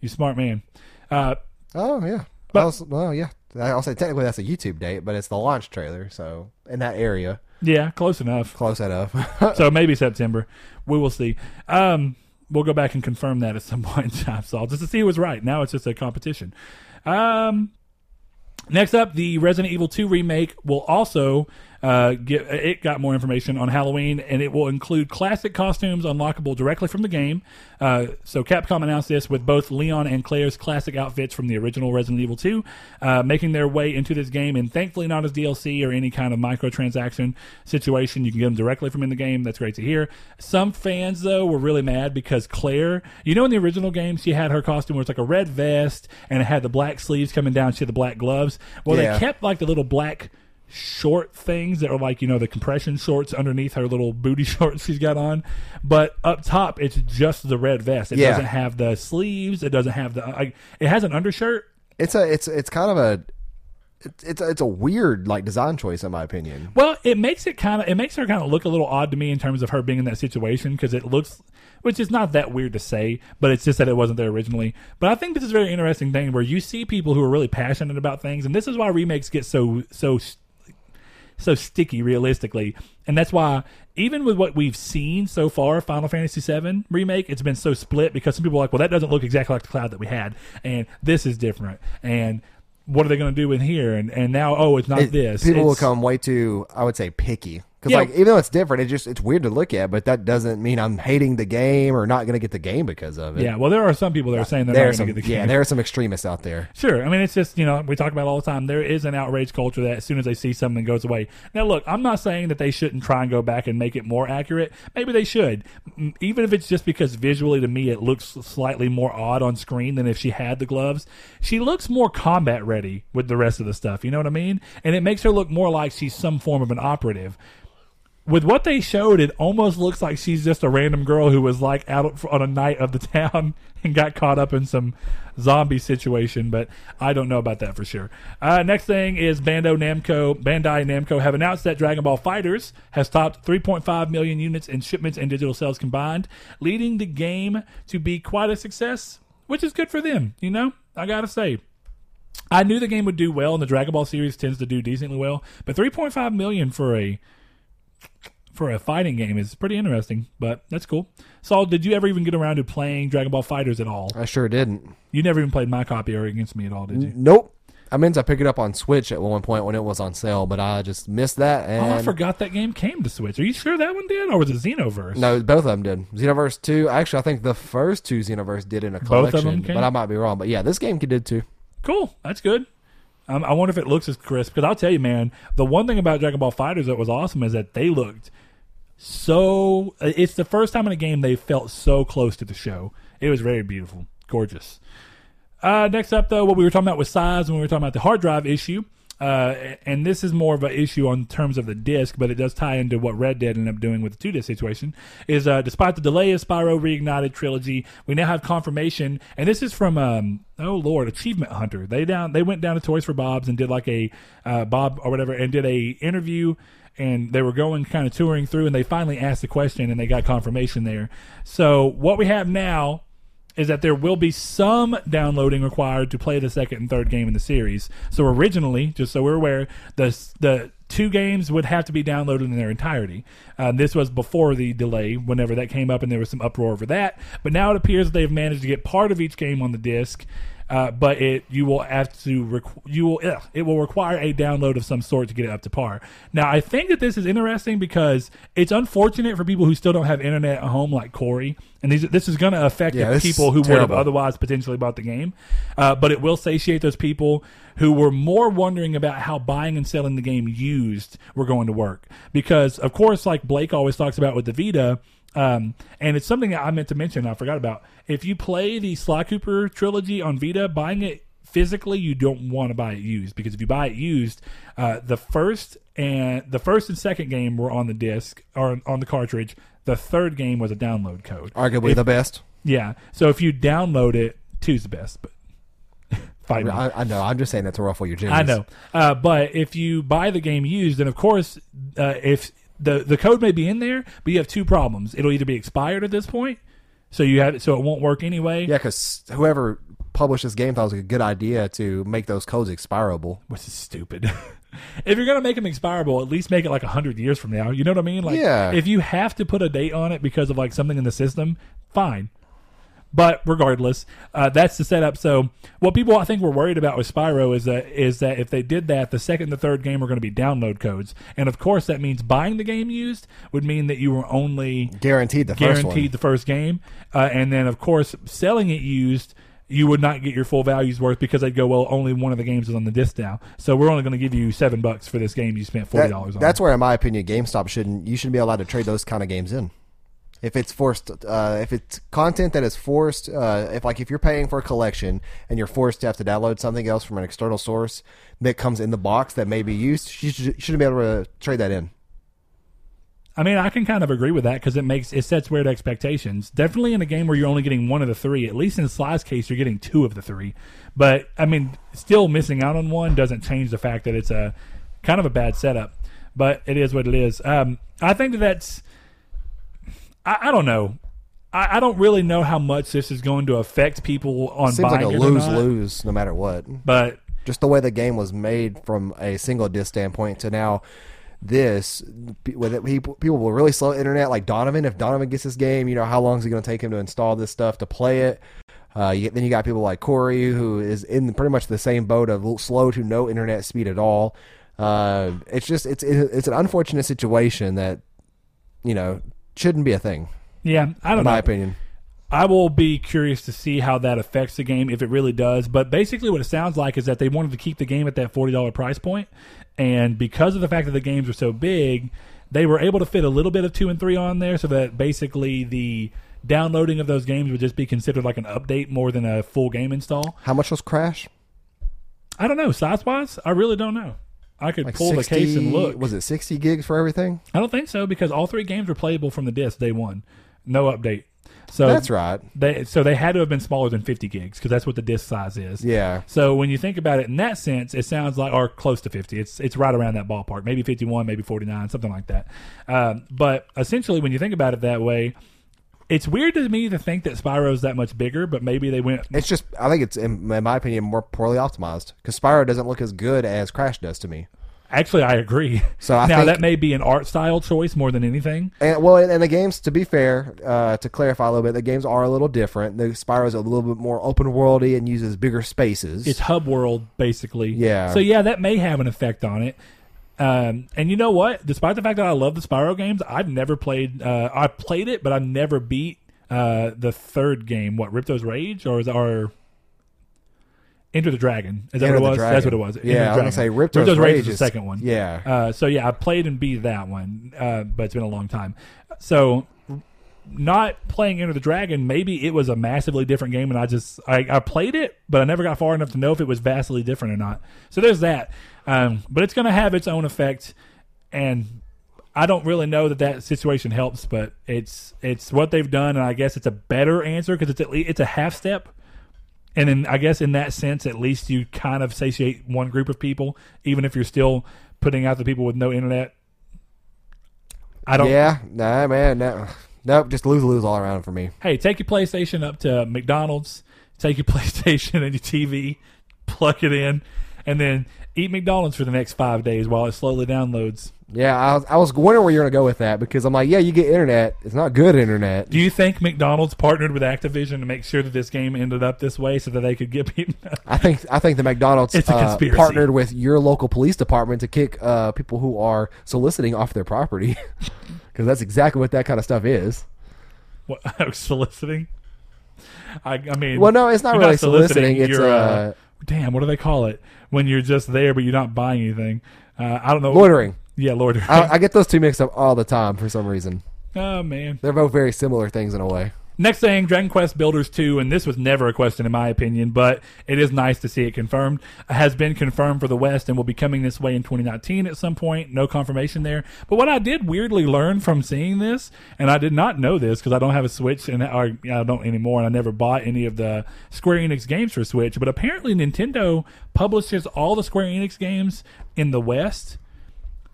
A: You smart man. Uh,
B: Oh yeah.
A: But-
B: I was, well, yeah. I'll say technically that's a YouTube date, but it's the launch trailer, so in that area,
A: yeah, close enough.
B: close enough.
A: so maybe September. We will see. Um, we'll go back and confirm that at some point in time, Saul, just to see who was right. Now it's just a competition. Um, next up, the Resident Evil 2 remake will also uh, get it got more information on Halloween, and it will include classic costumes unlockable directly from the game. Uh, so Capcom announced this with both Leon and Claire's classic outfits from the original Resident Evil 2 uh, making their way into this game, and thankfully not as DLC or any kind of microtransaction situation. You can get them directly from in the game. That's great to hear. Some fans though were really mad because Claire, you know, in the original game, she had her costume where it's like a red vest and it had the black sleeves coming down. She had the black gloves. Well,
B: Yeah.
A: they kept like the little black short things that are like you know the compression shorts underneath her little booty shorts she's got on. But up top it's just the red vest. It
B: Yeah.
A: doesn't have the sleeves. It doesn't have the like it has an undershirt.
B: It's a it's it's kind of a it's it's a, it's a weird like design choice in my opinion.
A: well it makes it kind of it makes her kind of look a little odd to me in terms of her being in that situation because it looks which is not that weird to say but it's just that it wasn't there originally. But i think this is a very interesting thing where you see people who are really passionate about things and this is why remakes get so so so sticky realistically. And that's why even with what we've seen so far final fantasy VII remake it's been so split because some people are like well that doesn't look exactly like the cloud that we had and this is different. And what are they going to do in here? And and now oh it's not
B: It-
A: this.
B: people will come way too I would say picky because
A: Yeah.
B: like even though it's different, it just it's weird to look at, but that doesn't mean I'm hating the game or not going to get the game because of it.
A: yeah well there are some people that are saying they're
B: there
A: not going to get the game.
B: yeah there are some extremists out there.
A: Sure. I mean, it's just, you know, we talk about it all the time. There is an outrage culture that as soon as they see something goes away. Now, look, I'm not saying that they shouldn't try and go back and make it more accurate. Maybe they should. Even if it's just because visually to me it looks slightly more odd on screen than if she had the gloves. She looks more combat ready with the rest of the stuff. You know what I mean? And it makes her look more like she's some form of an operative. With what they showed, it almost looks like she's just a random girl who was like out on a night of the town and got caught up in some zombie situation. But I don't know about that for sure. Uh, next thing is Bando Namco, Bandai Namco have announced that Dragon Ball FighterZ has topped 3.5 million units in shipments and digital sales combined, leading the game to be quite a success, which is good for them. You know, I gotta say. I knew the game would do well, and the Dragon Ball series tends to do decently well. But 3.5 million for a for a fighting game is pretty interesting. But that's cool. Saul, did you ever even get around to playing Dragon Ball FighterZ at all?
B: I sure didn't.
A: You never even played my copy or against me at all, did you?
B: Nope. I meant to pick it up on Switch at one point when it was on sale, but I just missed that. And
A: Oh, I forgot that game came to Switch. Are you sure that one did, or was it Xenoverse?
B: No, both of them did. Xenoverse two. Actually, I think the first two Xenoverse did in a
A: Both
B: collection,
A: of them came?
B: but I might be wrong. But yeah, this game did too.
A: Cool. That's good. Um, I wonder if it looks as crisp. Because I'll tell you, man, the one thing about Dragon Ball FighterZ that was awesome is that they looked so. It's the first time in a game they felt so close to the show. It was very beautiful, gorgeous. Uh, next up, though, what we were talking about was size when we were talking about the hard drive issue. Uh, and this is more of an issue on terms of the disc, but it does tie into what Red Dead ended up doing with the two disc situation. Is uh, despite the delay of Spyro Reignited trilogy, we now have confirmation, and this is from um, oh lord, Achievement Hunter. They down they went down to Toys for Bob's and did like a uh, Bob or whatever, and did a interview and they were going kind of touring through and they finally asked the question and they got confirmation there. So what we have now is that there will be some downloading required to play the second and third game in the series. So originally, just so we're aware, the the two games would have to be downloaded in their entirety. Uh, this was before the delay, whenever that came up, and there was some uproar over that. But now it appears they've managed to get part of each game on the disc. Uh, but it you will have to requ- you will ugh, it will require a download of some sort to get it up to par. Now I think that this is interesting because it's unfortunate for people who still don't have internet at home like Corey, and these, this is going to affect
B: Yeah,
A: the people who would have otherwise potentially bought the game. Uh, but it will satiate those people who were more wondering about how buying and selling the game used were going to work. Because, of course, like Blake always talks about with the Vita, um, and it's something that I meant to mention, I forgot about. If you play the Sly Cooper trilogy on Vita, buying it physically, you don't want to buy it used because if you buy it used, uh, the first and the first and second game were on the disc or on the cartridge. The third game was a download code.
B: Arguably
A: If-
B: the best.
A: yeah. So if you download it, two's the best, but fight.
B: I, I know. I'm just saying that's to ruffle your jimmies.
A: I know. Uh, but if you buy the game used, then of course, uh, if the the code may be in there, but you have two problems. It'll either be expired at this point, so you have it, so it won't work anyway.
B: Yeah, because whoever published this game thought it was a good idea to make those codes expirable.
A: Which is stupid. if you're gonna make them expirable, at least make it like hundred years from now. You know what I mean? Like,
B: Yeah.
A: if you have to put a date on it because of like something in the system, fine. But regardless, uh, that's the setup. So what people I think were worried about with Spyro is that is that if they did that, the second and the third game were going to be download codes, and of course that means buying the game used would mean that you were only
B: Guaranteed the first
A: guaranteed
B: one.
A: the first game, uh, and then of course selling it used. You would not get your full values worth because they'd go, well, only one of the games is on the disc now, so we're only going to give you seven bucks for this game you spent forty
B: That-
A: dollars on.
B: that's where, in my opinion, GameStop shouldn't. You shouldn't be allowed to trade those kind of games in. If it's forced, uh, if it's content that is forced, uh, if like if you're paying for a collection and you're forced to have to download something else from an external source that comes in the box that may be used, you, should, you shouldn't be able to trade that in.
A: I mean, I can kind of agree with that because it makes it sets weird expectations. Definitely in a game where you're only getting one of the three. At least in Sly's case, you're getting two of the three. But I mean, still missing out on one doesn't change the fact that it's a kind of a bad setup. But it is what it is. Um, I think that that's. I, I don't know. I, I don't really know how much this is going to affect people on
B: Seems like a lose lose no matter what.
A: But
B: Just the way the game was made from a single disc standpoint to now this with it, people people will really slow internet like Donovan. If Donovan gets this game, you know how long is it going to take him to install this stuff to play it? Uh, you, then you got people like Corey who is in pretty much the same boat of slow to no internet speed at all. Uh, it's just it's it's an unfortunate situation that you know shouldn't be a thing
A: yeah, I don't
B: in
A: know.
B: my opinion.
A: I will be curious to see how that affects the game if it really does. But basically, what it sounds like is that they wanted to keep the game at that forty dollar price point, and because of the fact that the games are so big, they were able to fit a little bit of two and three on there, so that basically the downloading of those games would just be considered like an update more than a full game install.
B: How much was Crash?
A: I don't know size wise. I really don't know. I could
B: Like
A: pull the case and look.
B: Was it sixty gigs for everything?
A: I don't think so because all three games were playable from the disc day one. No update. So
B: That's right.
A: They so they had to have been smaller than 50 gigs because that's what the disc size is.
B: Yeah.
A: So when you think about it in that sense, it sounds like or close to 50. It's it's right around that ballpark, maybe 51, maybe 49, something like that. Um, but essentially, when you think about it that way, it's weird to me to think that Spyro's that much bigger. But maybe they went.
B: It's just I think it's in, in my opinion more poorly optimized because Spyro doesn't look as good as Crash does to me.
A: Actually, I agree.
B: So I
A: now
B: think-
A: that may be an art style choice more than anything.
B: And well, and the games, to be fair, uh, to clarify a little bit, the games are a little different. The Spyro's a little bit more open worldy and uses bigger spaces.
A: It's hub world basically.
B: Yeah.
A: So yeah, that may have an effect on it. Um, and you know what? Despite the fact that I love the Spyro games, I've never played. Uh, I played it, but I've never beat uh, the third game. What Ripto's Rage or is or Enter the Dragon? Is that
B: Enter
A: what it was? That's what it was.
B: Yeah, I was gonna say Ripto's
A: Rage
B: Rage
A: is the second one.
B: yeah.
A: Uh, so yeah, I played and beat that one, uh, but it's been a long time. So not playing Enter the Dragon, maybe it was a massively different game, and I just I, I played it, but I never got far enough to know if it was vastly different or not. So there's that. Um, but it's going to have its own effect, and I don't really know that that situation helps, but it's it's what they've done, and I guess it's a better answer because it's at least it's a half step. And then I guess in that sense, at least you kind of satiate one group of people, even if you're still putting out the people with no internet. I don't.
B: yeah, nah, man, no, nope, just lose lose all around for me.
A: Hey, take your PlayStation up to McDonald's, take your PlayStation and your TV, plug it in, and then eat McDonald's for the next five days while it slowly downloads.
B: Yeah, I was, I was wondering where you're gonna go with that because I'm like, yeah, you get internet. It's not good internet.
A: Do you think McDonald's partnered with Activision to make sure that this game ended up this way so that they could get people?
B: I think I think the McDonald's
A: It's a
B: uh, partnered with your local police department to kick uh, people who are soliciting off their property because that's exactly what that kind of stuff is.
A: what, soliciting? I, I mean,
B: Well, no, it's not really soliciting. It's
A: you're,
B: uh,
A: damn. What do they call it when you're just there but you're not buying anything? Uh, I don't know.
B: loitering.
A: Yeah, loitering.
B: I, I get those two mixed up all the time for some reason.
A: oh man.
B: They're both very similar things in a way.
A: Next thing, Dragon Quest Builders 2, and this was never a question in my opinion, but it is nice to see it confirmed, has been confirmed for the West and will be coming this way in 2019 at some point. No confirmation there. But what I did weirdly learn from seeing this, and I did not know this because I don't have a Switch and I don't anymore, and I never bought any of the Square Enix games for Switch, but apparently Nintendo publishes all the Square Enix games in the West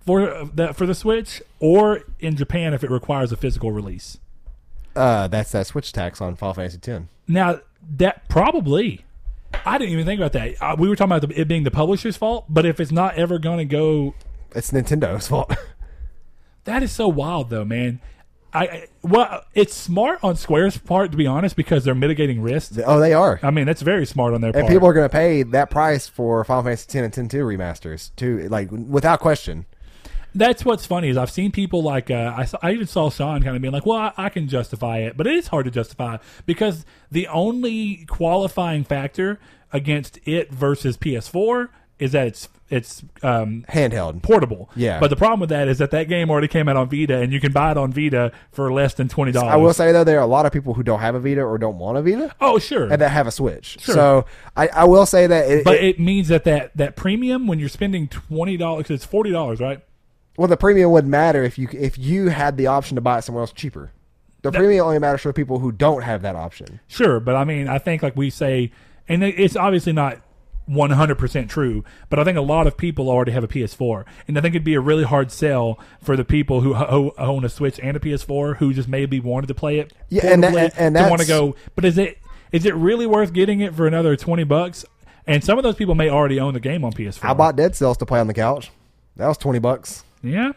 A: for uh, the, for the Switch or in Japan if it requires a physical release.
B: Uh, that's that switch tax on Final Fantasy X.
A: Now that probably, I didn't even think about that. Uh, we were talking about the, it being the publisher's fault, but if it's not ever going to go,
B: It's Nintendo's fault.
A: that is so wild, though, man. I, I well, it's smart on Square's part to be honest because they're mitigating risk.
B: oh, they are.
A: I mean, that's very smart on their part.
B: And
A: part.
B: people are going to pay that price for Final Fantasy X and X 2 remasters too, like without question.
A: That's what's funny is I've seen people like uh, I, saw, I even saw Sean kind of being like, well, I, I can justify it, but it is hard to justify because the only qualifying factor against it versus PS4 is that it's it's um,
B: Handheld.
A: portable.
B: Yeah.
A: But the problem with that is that that game already came out on Vita, and you can buy it on Vita for less than twenty dollars.
B: I will say though, there are a lot of people who don't have a Vita or don't want a Vita
A: Oh, sure.
B: and that have a Switch.
A: Sure.
B: So I, I will say that it,
A: but
B: it-
A: it means that that that premium when you're spending twenty dollars, it's forty dollars, right?
B: Well, the premium wouldn't matter if you if you had the option to buy it somewhere else cheaper. The premium only matters for people who don't have that option.
A: Sure, but I mean, I think like we say, and it's obviously not. 100% true, but I think a lot of people already have a PS4, and I think it'd be a really hard sell for the people who, who own a Switch and a PS4 who just maybe wanted to play it.
B: Yeah, and that-
A: portably
B: and
A: to want to go. But is it is it really worth getting it for another 20 bucks? And some of those people may already own the game on PS4.
B: I bought Dead Cells to play on the couch. That was twenty bucks.
A: Yeah,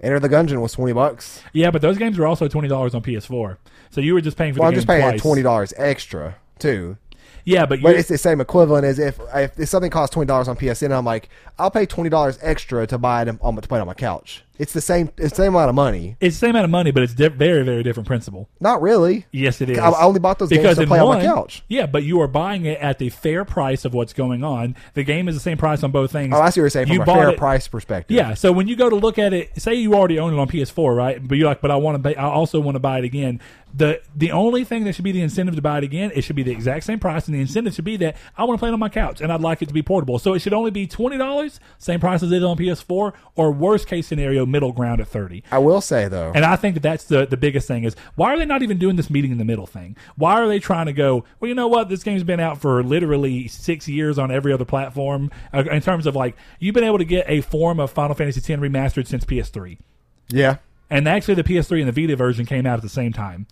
B: Enter the Gungeon was twenty bucks.
A: yeah, but those games were also twenty dollars on PS4. So you were just paying for
B: Well,
A: the
B: I'm just paying
A: twice.
B: twenty dollars extra too.
A: Yeah, but,
B: But it's the same equivalent as if if, if something costs twenty dollars on PSN, I'm like, I'll pay twenty dollars extra to buy it on to play it on my couch. It's the same. It's the same amount of money.
A: It's the same amount of money, but it's di- very, very different principle.
B: Not really.
A: Yes, it is.
B: I I only bought those games to
A: in
B: play on my couch.
A: Yeah, but you are buying it at the fair price of what's going on. The game is the same price on both things.
B: Oh, I see what you're saying
A: you
B: from
A: a
B: fair
A: it-
B: price perspective.
A: Yeah, so when you go to look at it, say you already own it on PS4, right? But you're like, but I want to, I also want to buy it again. The the only thing that should be the incentive to buy it again, it should be the exact same price, and the incentive should be that I want to play it on my couch and I'd like it to be portable. So it should only be twenty dollars, same price as it is on PS4, or worst case scenario, middle ground at thirty.
B: I will say though,
A: And I think that that's the, the biggest thing is why are they not even doing this meeting in the middle thing? Why are they trying to go, well, you know what? This game's been out for literally six years on every other platform uh, in terms of like, you've been able to get a form of Final Fantasy X remastered since PS3.
B: yeah.
A: And actually, the PS3 and the Vita version came out at the same time.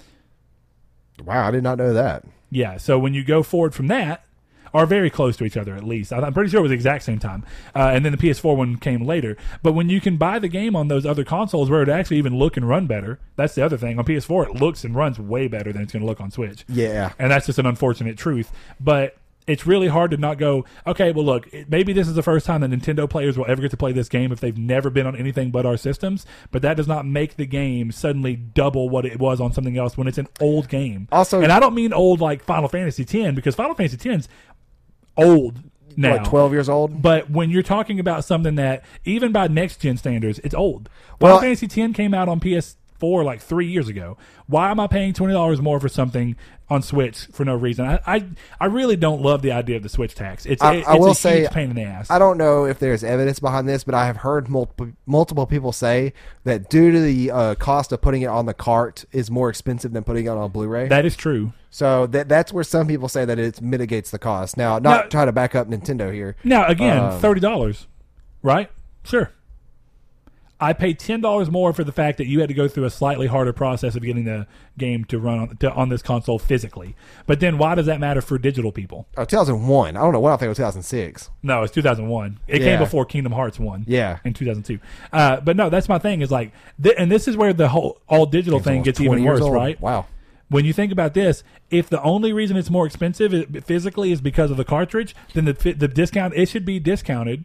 B: Wow, I did not know that.
A: Yeah. So when you go forward from that, are very close to each other at least. I'm pretty sure it was the exact same time. Uh, and then the PS4 one came later. But when you can buy the game on those other consoles where it actually even look and run better, that's the other thing. On PS4, it looks and runs way better than it's going to look on Switch.
B: Yeah.
A: And that's just an unfortunate truth. But it's really hard to not go, okay, well, look, maybe this is the first time that Nintendo players will ever get to play this game if they've never been on anything but our systems. But that does not make the game suddenly double what it was on something else when it's an old game.
B: Also-
A: and I don't mean old like Final Fantasy X because Final Fantasy X's old now.
B: What, 12 years old?
A: But when you're talking about something that, even by next gen standards, it's old.
B: Well-
A: Final Fantasy X came out on PS4 like three years ago. Why am I paying twenty dollars more for something on Switch for no reason? I, I I really don't love the idea of the Switch tax. It's
B: I-
A: it-
B: I will
A: a
B: say,
A: pain in the ass.
B: I don't know if there's evidence behind this, but I have heard multiple multiple people say that due to the uh, cost of putting it on the cart is more expensive than putting it on a Blu-ray.
A: that is true.
B: so that that's where some people say that it mitigates the cost. Now, not
A: Now-
B: trying to back up Nintendo here.
A: Now again,
B: Um,
A: thirty dollars, right? Sure. I paid ten dollars more for the fact that you had to go through a slightly harder process of getting the game to run on, to, on this console physically. But then, why does that matter for digital people?
B: Oh, 2001. I don't know what I think it was 2006.
A: No, it's 2001. It
B: Yeah.
A: came before Kingdom Hearts 1.
B: Yeah.
A: In 2002. Uh, but no, that's my thing is like, th- and this is where the whole all digital thing gets even worse,
B: old.
A: right?
B: Wow.
A: When you think about this, if the only reason it's more expensive physically is because of the cartridge, then the the discount it should be discounted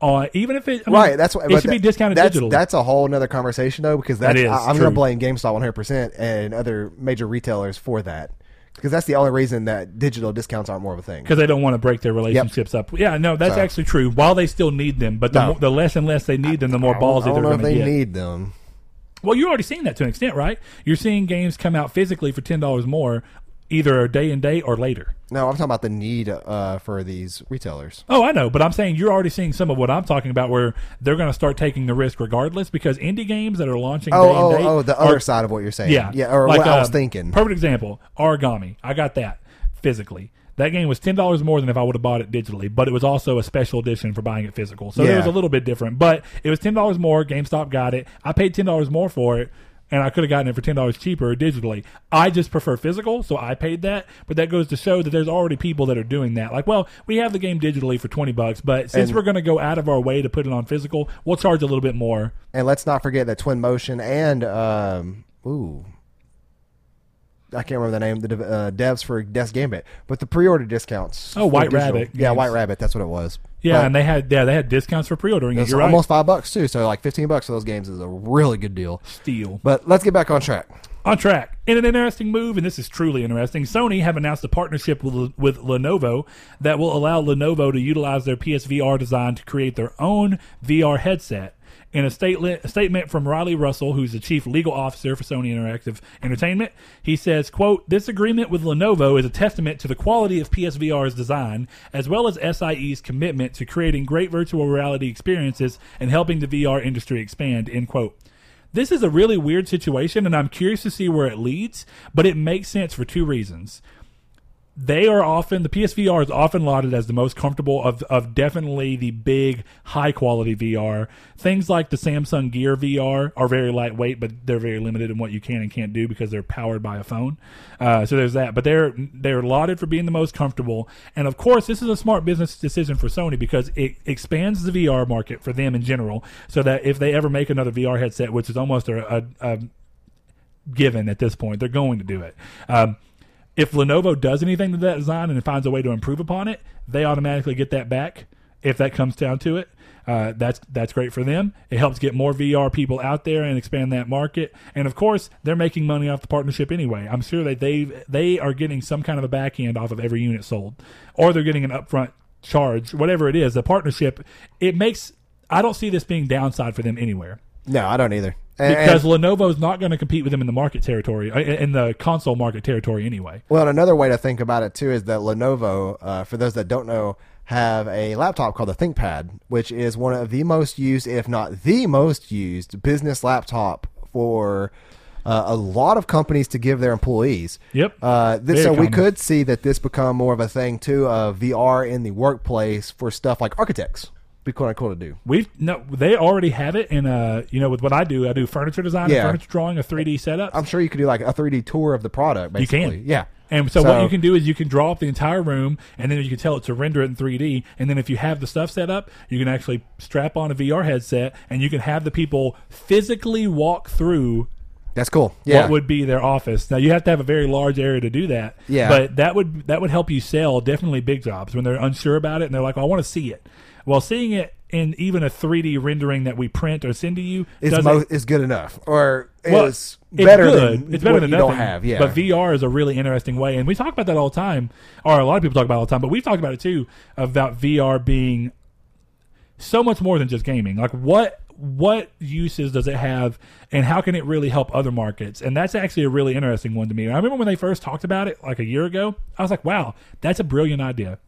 A: on even if it I mean,
B: right, that's what
A: it should be discounted
B: that's,
A: digitally.
B: That's a whole nother conversation though, because that's
A: That is
B: I, am going to blame GameStop 100 percent and other major retailers for that, because that's the only reason that digital discounts aren't more of a thing.
A: because they don't want to break their relationships up. Yeah, no, that's
B: So-
A: actually true. While they still need them, but the,
B: No.
A: more, the less and less they need them, the more
B: I don't
A: they're going to
B: they need them.
A: Well, you're already seeing that to an extent, right? You're seeing games come out physically for ten dollars more, either a day and day or later.
B: No, I'm talking about the need uh, for these retailers.
A: Oh, I know, but I'm saying you're already seeing some of what I'm talking about, where they're going to start taking the risk regardless, because indie games that are launching
B: Oh,
A: day
B: oh,
A: and date,
B: oh, the
A: are-
B: other side of what you're saying.
A: yeah,
B: yeah, or
A: like,
B: what I was
A: um,
B: thinking.
A: Perfect example: Origami. I got that physically. That game was ten dollars more than if I would have bought it digitally, but it was also a special edition for buying it physical. So it was a little bit different, but it was ten dollars more. GameStop got it. I paid ten dollars more for it, and I could have gotten it for ten dollars cheaper digitally. I just prefer physical, so I paid that. But that goes to show that there's already people that are doing that. Like, well, we have the game digitally for twenty bucks, but since
B: And-
A: we're going to go out of our way to put it on physical, we'll charge a little bit more.
B: And let's not forget that Twin Motion and um, ooh, I can't remember the name. The uh, devs for Death's Gambit, but the pre-order discounts.
A: Oh,
B: for
A: White
B: digital-
A: Rabbit
B: Yeah,
A: games.
B: White Rabbit. That's what it was.
A: Yeah,
B: But
A: and they had yeah they had discounts for pre-ordering.
B: it's
A: You're right.
B: almost five bucks too. So like fifteen bucks for those games is a really good deal.
A: Steal.
B: But let's get back on track.
A: On track. In an interesting move, and this is truly interesting, Sony have announced a partnership with, with Lenovo that will allow Lenovo to utilize their PSVR design to create their own VR headset. In a, statement, a statement from Riley Russell, who's the chief legal officer for Sony Interactive Entertainment, he says, quote, This agreement with Lenovo is a testament to the quality of PSVR's design, as well as SIE's commitment to creating great virtual reality experiences and helping the VR industry expand, end quote. This is a really weird situation, and I'm curious to see where it leads, but it makes sense for two reasons. They are often, the PSVR is often lauded as the most comfortable of, of definitely the big, high quality VR. Things like the Samsung Gear VR are very lightweight, but they're very limited in what you can and can't do because they're powered by a phone. Uh, so there's that. But they're, they're lauded for being the most comfortable. And of course, this is a smart business decision for Sony because it expands the VR market for them in general so that if they ever make another VR headset, which is almost a, a, a given at this point. They're going to do it. Um, if Lenovo does anything to that design and finds a way to improve upon it, they automatically get that back if that comes down to it. Uh, that's that's great for them. It helps get more VR people out there and expand that market. And of course, they're making money off the partnership anyway. I'm sure that they they are getting some kind of a back end off of every unit sold, or they're getting an upfront charge, whatever it is. The partnership it makes. I don't see this being downside for them anywhere
B: No, I don't either. And-
A: because
B: and-
A: Lenovo's not going to compete with them in the market territory, uh, in the console market territory anyway.
B: Well, another way to think about it too is that Lenovo, uh, for those that don't know, have a laptop called the ThinkPad, which is one of the most used, if not the most used, business laptop for uh, a lot of companies to give their employees.
A: Yep.
B: Uh, so we could see that this become more of a thing too of VR in the workplace for stuff like architects. Be quite cool to do.
A: We no, they already have it in uh you know with what I do. I do furniture design,
B: Yeah.
A: and furniture drawing, a 3D setup.
B: I'm sure you could do like a 3D tour of the product.
A: You can.
B: Yeah.
A: And so,
B: So-
A: what you can do is you can draw up the entire room, and then you can tell it to render it in 3D. And then if you have the stuff set up, you can actually strap on a VR headset, and you can have the people physically walk through
B: That's cool. Yeah.
A: what would be their office. Now you have to have a very large area to do that.
B: Yeah.
A: But that would that would help you sell definitely big jobs when they're unsure about it and they're like, "I want to see it." Well, seeing it in even a 3D rendering that we print or send to you
B: is mo- is good enough, or
A: well,
B: is better
A: good.
B: than
A: it's better
B: what
A: than
B: you
A: nothing.
B: don't have. Yeah,
A: But VR is a really interesting way, and we talk about that all the time, or a lot of people talk about it all the time. But we've talked about it too about VR being so much more than just gaming. Like what what uses does it have, and how can it really help other markets? And that's actually a really interesting one to me. And I remember when they first talked about it like a year ago, I was like, wow, that's a brilliant idea.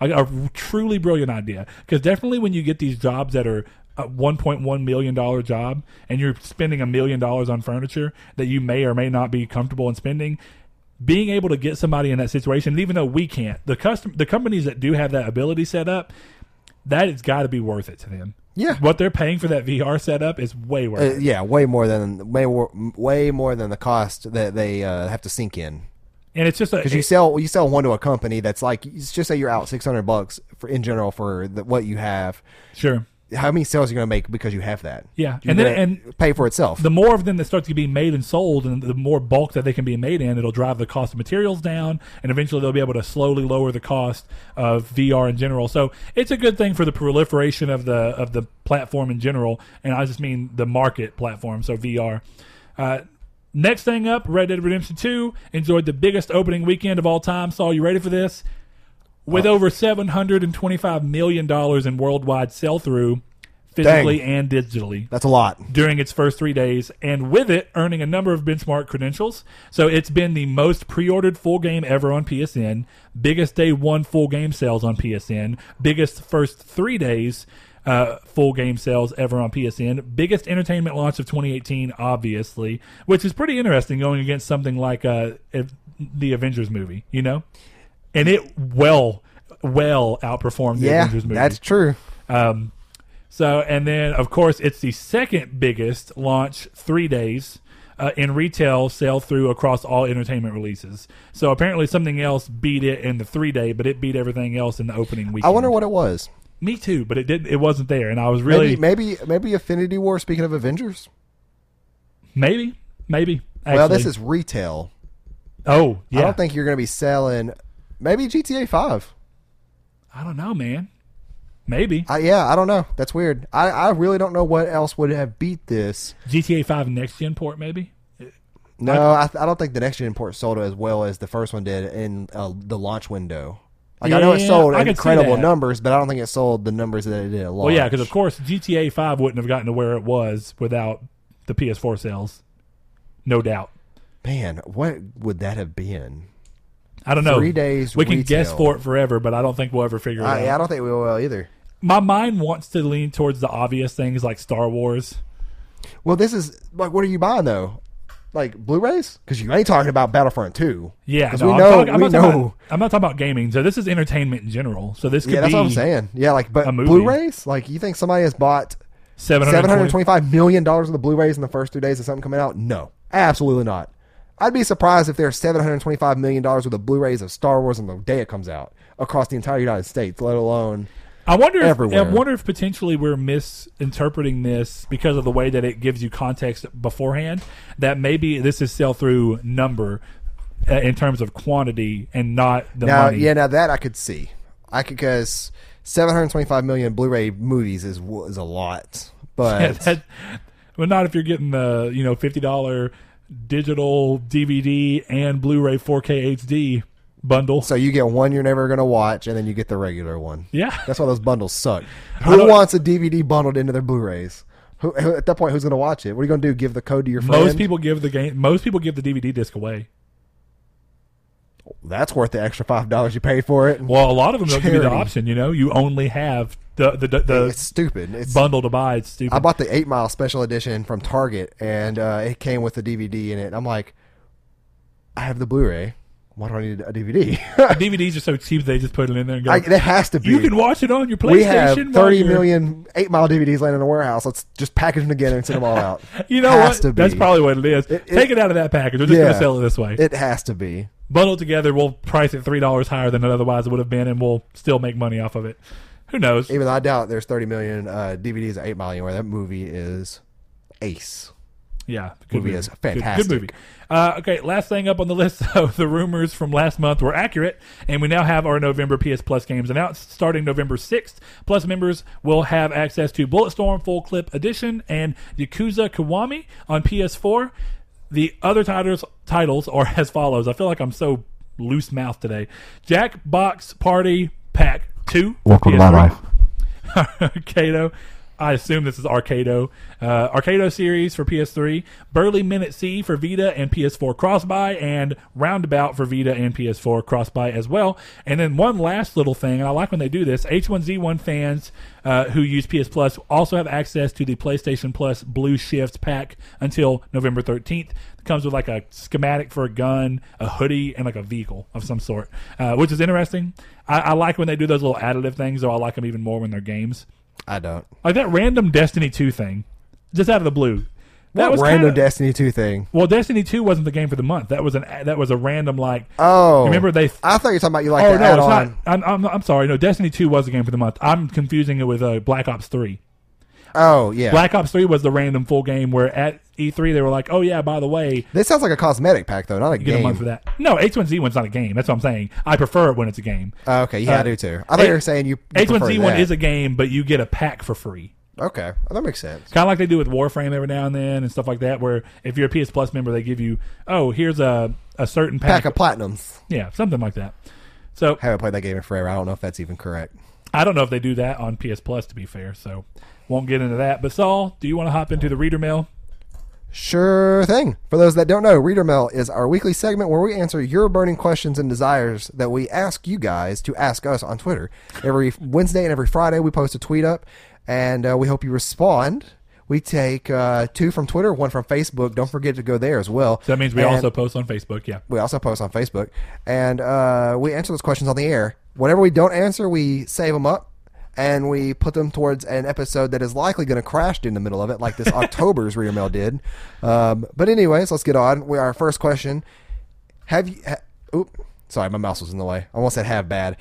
A: Like a truly brilliant idea. Because definitely when you get these jobs that are a $1.1 million job and you're spending a million dollars on furniture that you may or may not be comfortable in spending, being able to get somebody in that situation, even though we can't, the custom, the companies that do have that ability set up, that has got to be worth it to them.
B: Yeah.
A: what they're paying for that VR setup is way worth
B: Uh,
A: it.
B: yeah, way more than way way more than the cost that they uh, have to sink in.
A: And it's just a,
B: Because you sell you sell one to a company that's like just say you're out six hundred bucks for in general for the, what you have.
A: sure,
B: How many sales are you going to make because you have that?
A: Yeah,
B: You're
A: and then- and
B: pay for itself.
A: the more of them that starts to be made and sold, and the more bulk that they can be made in, it'll drive the cost of materials down, and eventually they'll be able to slowly lower the cost of VR in general. So it's a good thing for the proliferation of the of the platform in general, and I just mean the market platform. So VR. Uh, next thing up, Red Dead Redemption Two enjoyed the biggest opening weekend of all time. Saul, you ready for this? With uh, over hundred and twenty-five million dollars in worldwide sell-through, physically and digitally
B: that's a lot.
A: during its first three days, and with it, earning a number of benchmark credentials. So it's been the most pre ordered full game ever on PSN, biggest day one full game sales on PSN, biggest first three days. Uh, full game sales ever on PSN, biggest entertainment launch of 2018, obviously, which is pretty interesting going against something like uh, the Avengers movie, you know, and it well, well outperformed the
B: Yeah,
A: Avengers movie.
B: that's true.
A: Um, so, and then of course, it's the second biggest launch three days uh, in retail sell through across all entertainment releases. So apparently, something else beat it in the three day, but it beat everything else in the opening week.
B: I wonder what it was.
A: Me too, but it didn't. It wasn't there, and I was really
B: Maybe maybe maybe Infinity War. Speaking of Avengers,
A: maybe, maybe.
B: well, this is retail.
A: oh yeah.
B: I don't think you're going to be selling. Maybe GTA Five.
A: I don't know, man. Maybe
B: I, yeah, I don't know. That's weird. I, I really don't know what else would have beat this.
A: GTA Five next gen port, maybe.
B: No, I, I don't think the next gen port sold as well as the first one did in uh, the launch window. Like I know it sold
A: I
B: incredible numbers, but I don't think it sold the numbers that it did at launch.
A: Well, yeah, because of course GTA Five wouldn't have gotten to where it was without the PS4 sales, no doubt.
B: man, what would that have been?
A: I don't know.
B: Three days
A: We can guess for it forever, but I don't think we'll ever figure it
B: I,
A: out.
B: I don't think we will either.
A: My mind wants to lean towards the obvious things like Star Wars.
B: Well, this is like, what are you buying though? Like Blu-rays? Because you ain't talking about Battlefront Two.
A: Yeah, no,
B: we
A: I'm,
B: know-
A: talking, I'm
B: we
A: not talking
B: know-
A: about. I'm not talking about gaming. So this is entertainment in general. So this could
B: Yeah, that's what I'm saying. Yeah, like, but. Blu-rays? Like, you think somebody has bought seven
A: hundred
B: hundred
A: twenty.
B: twenty-five million dollars of the Blu-rays in the first two days of something coming out? No, absolutely not. I'd be surprised if there's seven hundred twenty-five million dollars worth of Blu-rays of Star Wars on the day it comes out across the entire United States, let alone.
A: I wonder. If,
B: Everywhere.
A: I wonder if potentially we're misinterpreting this because of the way that it gives you context beforehand. That maybe this is sell through number uh, in terms of quantity and not the
B: now,
A: money.
B: yeah, now that I could see. I could because 725 million Blu-ray movies is is a lot, but
A: Yeah, that, well, not if you're getting the you know fifty dollar digital DVD and Blu-ray 4K HD bundle.
B: so you get one you're never gonna watch, and then you get the regular one.
A: yeah,
B: That's why those bundles suck. Who wants a DVD bundled into their Blu-rays? Who, who- at that point, who's gonna watch it? What are you gonna do? Give the code to your friend?
A: most people give the game. Most people give the DVD disc away.
B: That's worth the extra five dollars you paid for it.
A: Well, a lot of them don't give you the option. You know, you only have the the the, the
B: it's stupid. It's
A: bundle to buy. It's stupid.
B: I bought the Eight Mile Special Edition from Target, and uh, it came with the DVD in it. I'm like, I have the Blu-ray. Why do I need a DVD?
A: DVDs are so cheap they just put it in there and go.
B: I, it has to be.
A: you can watch it on your PlayStation.
B: we have
A: while
B: 30
A: you're-
B: million Eight Mile DVDs laying in a warehouse. Let's just package them together and send them all out.
A: You know
B: Has
A: what?
B: to be.
A: That's probably what it is.
B: It- it-
A: Take it out of that package. We're just going to sell it this way.
B: It has to be.
A: bundled together. We'll price it three dollars higher than it otherwise would have been, and we'll still make money off of it. Who knows?
B: Even though I doubt there's 30 million uh, DVDs of Eight Mile anywhere. That movie is ace.
A: Yeah, good
B: Movie is fantastic.
A: Good, movie. Uh, okay, last thing up on the list. So the rumors from last month were accurate, and we now have our November PS Plus games announced. Starting November sixth, Plus members will have access to Bulletstorm Full Clip Edition and Yakuza Kiwami on PS4. The other titles titles are as follows. I feel like I'm so loose mouthed today. Jackbox Party Pack Two. for PS3. Arcado. I assume this is Arcado. Uh, Arcado series for PS3, Burly Men at Sea for Vita and PS4 cross-buy, and Roundabout for Vita and PS4 cross-buy as well. And then one last little thing, and I like when they do this. H1Z1 fans uh, who use PS Plus also have access to the PlayStation Plus Blue Shift pack until November 13th. It comes with like a schematic for a gun, a hoodie, and like a vehicle of some sort, uh, which is interesting. I, I like when they do those little additive things, though I like them even more when they're games.
B: I don't.
A: Like that random Destiny 2 thing, just out of the blue. That
B: What
A: was
B: random
A: kinda-
B: Destiny 2 thing?
A: Well, Destiny 2 wasn't the game for the month. That was an that was a random like.
B: Oh.
A: Remember they?
B: I thought you were talking about you like
A: oh no, it's
B: on.
A: not. I'm, I'm I'm sorry. No, Destiny 2 was the game for the month. I'm confusing it with uh, Black Ops 3.
B: Oh, yeah.
A: Black Ops 3 was the random full game where at E3 they were like, oh yeah, by the way,
B: This sounds like a cosmetic pack, though, not a
A: you get a
B: game.
A: month for that. No, H1Z1's not a game. That's what I'm saying. I prefer it when it's a game.
B: Oh, okay, yeah,
A: Uh,
B: I do too. I thought you were saying you. you
A: H1Z1
B: that.
A: is a game, but you get a pack for free.
B: Okay, well, that makes sense.
A: kind of like they do with Warframe every now and then and stuff like that. Where if you're a PS Plus member, they give you oh here's a a certain pack,
B: Pack of platinums.
A: yeah something like that. So
B: Haven't played that game in forever. I don't know if that's even correct.
A: I don't know if they do that on PS Plus to be fair. So won't get into that. But Saul, do you want to hop into the reader mail?
B: Sure thing. For those that don't know, Reader Mail is our weekly segment where we answer your burning questions and desires that we ask you guys to ask us on Twitter. Every Wednesday and every Friday, we post a tweet up, and uh, we hope you respond. We take uh, two from Twitter, one from Facebook. Don't forget to go there as well.
A: So that means we
B: And-
A: also post on Facebook. Yeah.
B: We also post on Facebook, and uh, we answer those questions on the air. Whatever we don't answer, we save them up and we put them towards an episode that is likely going to crash in the middle of it, like this October's reader mail did. Um, but anyways, let's get on. We our first question: Have you? Ha, oop, sorry, my mouse was in the way. I almost said have bad.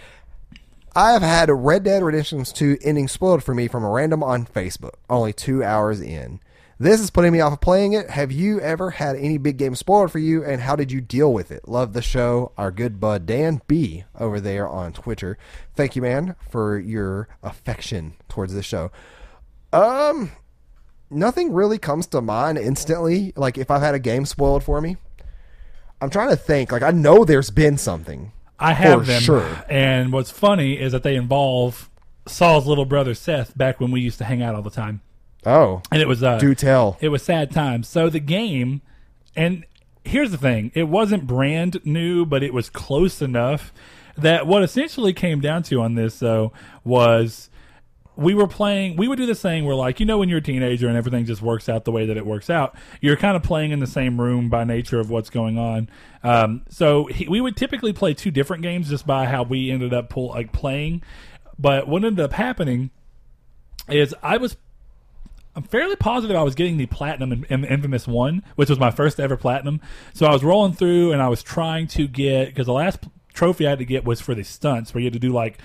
B: I have had Red Dead Redemption 2 ending spoiled for me from a random on Facebook, only two hours in. This is putting me off of playing it. Have you ever had any big game spoiled for you, and how did you deal with it? Love the show. Our good bud Dan B over there on Twitter. Thank you, man, for your affection towards the show. Um, nothing really comes to mind instantly. Like if I've had a game spoiled for me, I'm trying to think. Like I know there's been something.
A: I have
B: For
A: them.
B: sure.
A: And what's funny is that they involve Saul's little brother Seth back when we used to hang out all the time.
B: Oh,
A: And it was uh
B: do tell.
A: it was sad times. So the game and here's the thing, it wasn't brand new, but it was close enough that what essentially came down to on this though was we were playing we would do this thing where like you know when you're a teenager and everything just works out the way that it works out you're kind of playing in the same room by nature of what's going on um, so he, we would typically play two different games just by how we ended up pull, like playing but what ended up happening is i was I'm fairly positive I was getting the platinum in, in Infamous One, which was my first ever platinum. So I was rolling through and I was trying to get because the last trophy I had to get was for the stunts, where you had to do like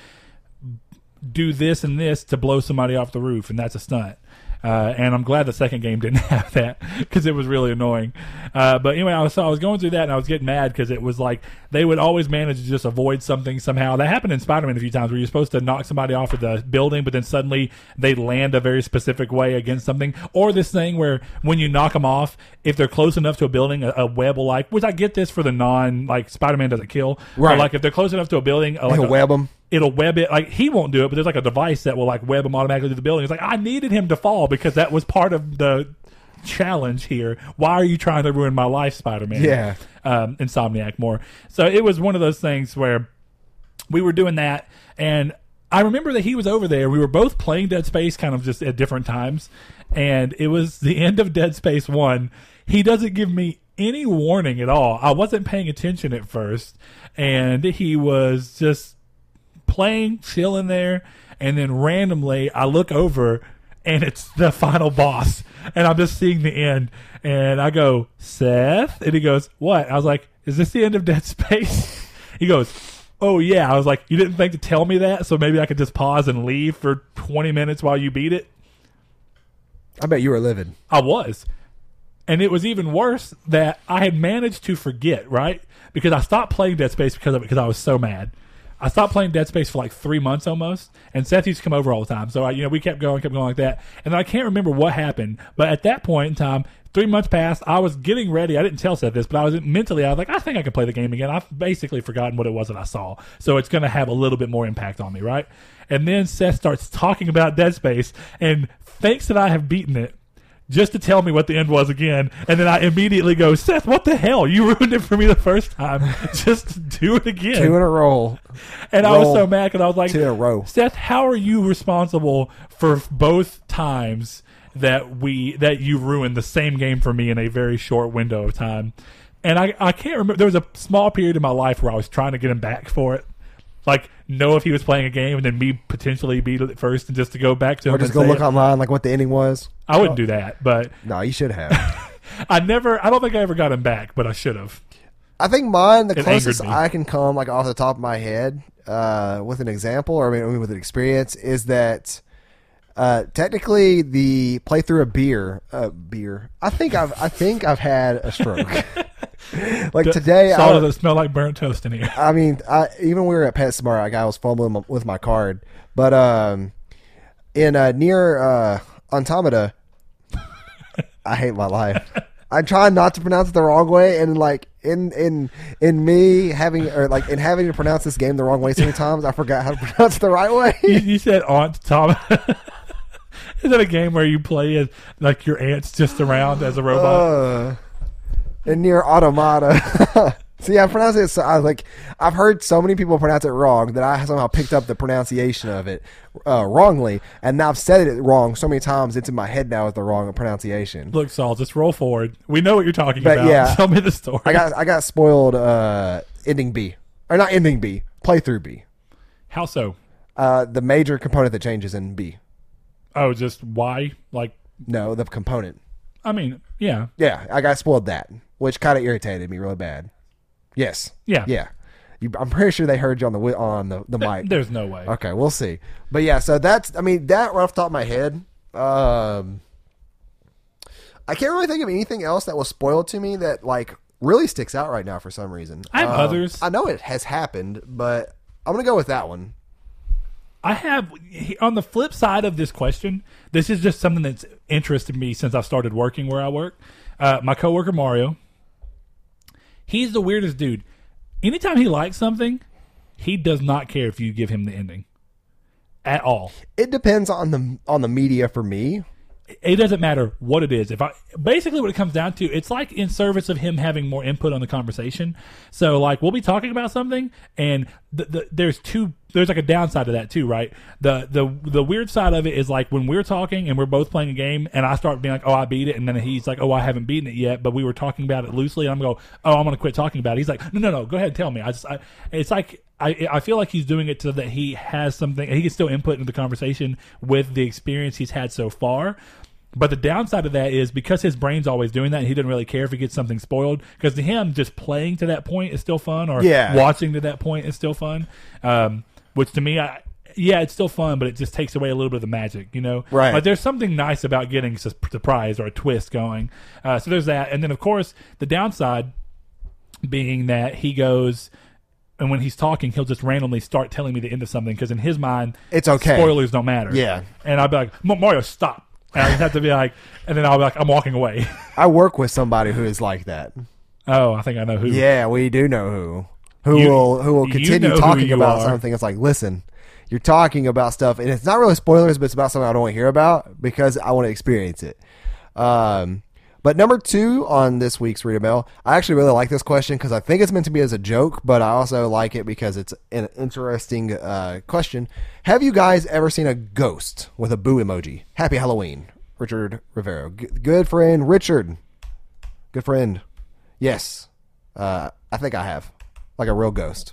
A: do this and this to blow somebody off the roof, and that's a stunt. Uh, and I'm glad the second game didn't have that because it was really annoying. Uh, but anyway, I was so I was going through that and I was getting mad because it was like they would always manage to just avoid something somehow. That happened in Spider-Man a few times where you're supposed to knock somebody off of the building, but then suddenly they land a very specific way against something. Or this thing where when you knock them off, if they're close enough to a building, a, a web will like. Which I get this for the non like Spider-Man doesn't kill. But,
B: Right.
A: like if they're close enough to a building, uh, like
B: web 'em.
A: It'll web it like he won't do it, but there's like a device that will like web him automatically to the building. It's like I needed him to fall because that was part of the challenge here. Why are you trying to ruin my life, Spider Man?
B: Yeah.
A: um, Insomniac more. So it was one of those things where we were doing that, and I remember that he was over there. We were both playing Dead Space, kind of just at different times, and it was the end of Dead Space One. He doesn't give me any warning at all. I wasn't paying attention at first, and he was just playing, chilling there, and then randomly I look over and it's the final boss, and I'm just seeing the end, and I go, Seth, and he goes, What? I was like, Is this the end of Dead Space? he goes, Oh yeah. I was like, You didn't think to tell me that, so maybe I could just pause and leave for 20 minutes while you beat it.
B: I bet you were livid.
A: I was. And it was even worse that I had managed to forget, right? Because I stopped playing Dead Space because of it, because I was so mad. I stopped playing Dead Space for like three months almost, and Seth used to come over all the time. So I, you know, we kept going, kept going like that, and then I can't remember what happened. But at that point in time, three months passed. I was getting ready. I didn't tell Seth this, but I was mentally, I was like, I think I can play the game again. I've basically forgotten what it was that I saw, so it's going to have a little bit more impact on me, right? And then Seth starts talking about Dead Space and thinks that I have beaten it just to tell me what the end was again. And then I immediately go, Seth, what the hell? You ruined it for me the first time. just do it again.
B: Two in a row.
A: and I was so mad because I was like,
B: two in a row.
A: Seth, how are you responsible for both times that we that you ruined the same game for me in a very short window of time? And I, I can't remember. There was a small period in my life where I was trying to get him back for it. Like, know if he was playing a game and then me potentially beat it first and just to go back to
B: Or
A: him
B: just go look
A: it.
B: online like what the ending was.
A: I wouldn't do that, but
B: No, you should have.
A: I never. I don't think I ever got him back, but I should have.
B: I think mine, the
A: It
B: closest. I can come, like off the top of my head, uh, with an example, or I I mean, with an experience, is that uh, technically the playthrough of beer, uh, beer. I think I've, I think I've had a stroke. like today,
A: so
B: I,
A: it smell like burnt toast in here?
B: I mean, I, even when we were at PetSmart, like I was fumbling with my card, but um, in uh, Nier uh, Automata, I hate my life. I try not to pronounce it the wrong way, and like in in in me having or like in having to pronounce this game the wrong way so many times, I forgot how to pronounce it the right
A: you,
B: way.
A: you said Aunt Tom. Is that a game where you play as like your aunt's just around as a robot?
B: uh, and Nier Automata. yeah, I pronounce it. So I like, I've heard so many people pronounce it wrong that I somehow picked up the pronunciation of it uh, wrongly, and now I've said it wrong so many times it's in my head now as the wrong pronunciation.
A: Look, Saul, just roll forward. We know what you're talking
B: But
A: about.
B: yeah.
A: Tell me the story.
B: I got I got spoiled. Uh, ending B or not ending B, playthrough B.
A: How so?
B: Uh, the major component that changes in B.
A: Oh, just why? Like,
B: No, the component.
A: I mean, yeah,
B: Yeah, I got spoiled that, which kind of irritated me really bad. Yes.
A: yeah,
B: Yeah. You, I'm pretty sure they heard you on the wi- on the, the mic.
A: There's no way.
B: Okay, we'll see. But yeah, so that's I mean that right off the top of my head. Um, I can't really think of anything else that was spoiled to me that like really sticks out right now for some reason.
A: I have
B: Um,
A: others.
B: I know it has happened, but I'm gonna go with that one.
A: I have on the flip side of this question. This is just something that's interested me since I've started working where I work. Uh, my coworker Mario, he's the weirdest dude. Anytime he likes something, he does not care if you give him the ending at all.
B: It depends on the on the media for me.
A: It doesn't matter what it is. If I basically what it comes down to, it's like in service of him having more input on the conversation. So like we'll be talking about something, and the, the, there's two. There's like a downside to that too, right? The the the weird side of it is like when we're talking and we're both playing a game, and I start being like, "Oh, I beat it," and then he's like, "Oh, I haven't beaten it yet," but we were talking about it loosely, and I'm go, "Oh, I'm gonna quit talking about it." He's like, "No, no, no, go ahead, and tell me." I just, I, it's like I I feel like he's doing it so that he has something. He can still input into the conversation with the experience he's had so far. But the downside of that is because his brain's always doing that, and he doesn't really care if he gets something spoiled. Because to him, just playing to that point is still fun, or
B: Yeah.
A: watching to that point is still fun. Um, which to me, I yeah, it's still fun, but it just takes away a little bit of the magic, you know?
B: Right.
A: Like there's something nice about getting a surprise or a twist going. Uh, so there's that, and then of course the downside being that he goes. And when he's talking, he'll just randomly start telling me the end of something because in his mind,
B: It's okay.
A: Spoilers don't matter.
B: Yeah.
A: And I'll be like, Mario, stop. And I just have to be like, and then I'll be like, I'm walking away.
B: I work with somebody who is like that.
A: oh, I think I know who.
B: Yeah, we do know who. Who
A: You-
B: will who will
A: you
B: continue
A: know
B: talking about
A: are.
B: something? It's like, listen, you're talking about stuff, and it's not really spoilers, but it's about something I don't want to hear about because I want to experience it. Um, but number two on this week's Read a Mail, I actually really like this question because I think it's meant to be as a joke, but I also like it because it's an interesting uh, question. Have you guys ever seen a ghost with a boo emoji? Happy Halloween, Richard Rivero. G- good friend, Richard. Good friend. Yes. Uh, I think I have. Like a real ghost.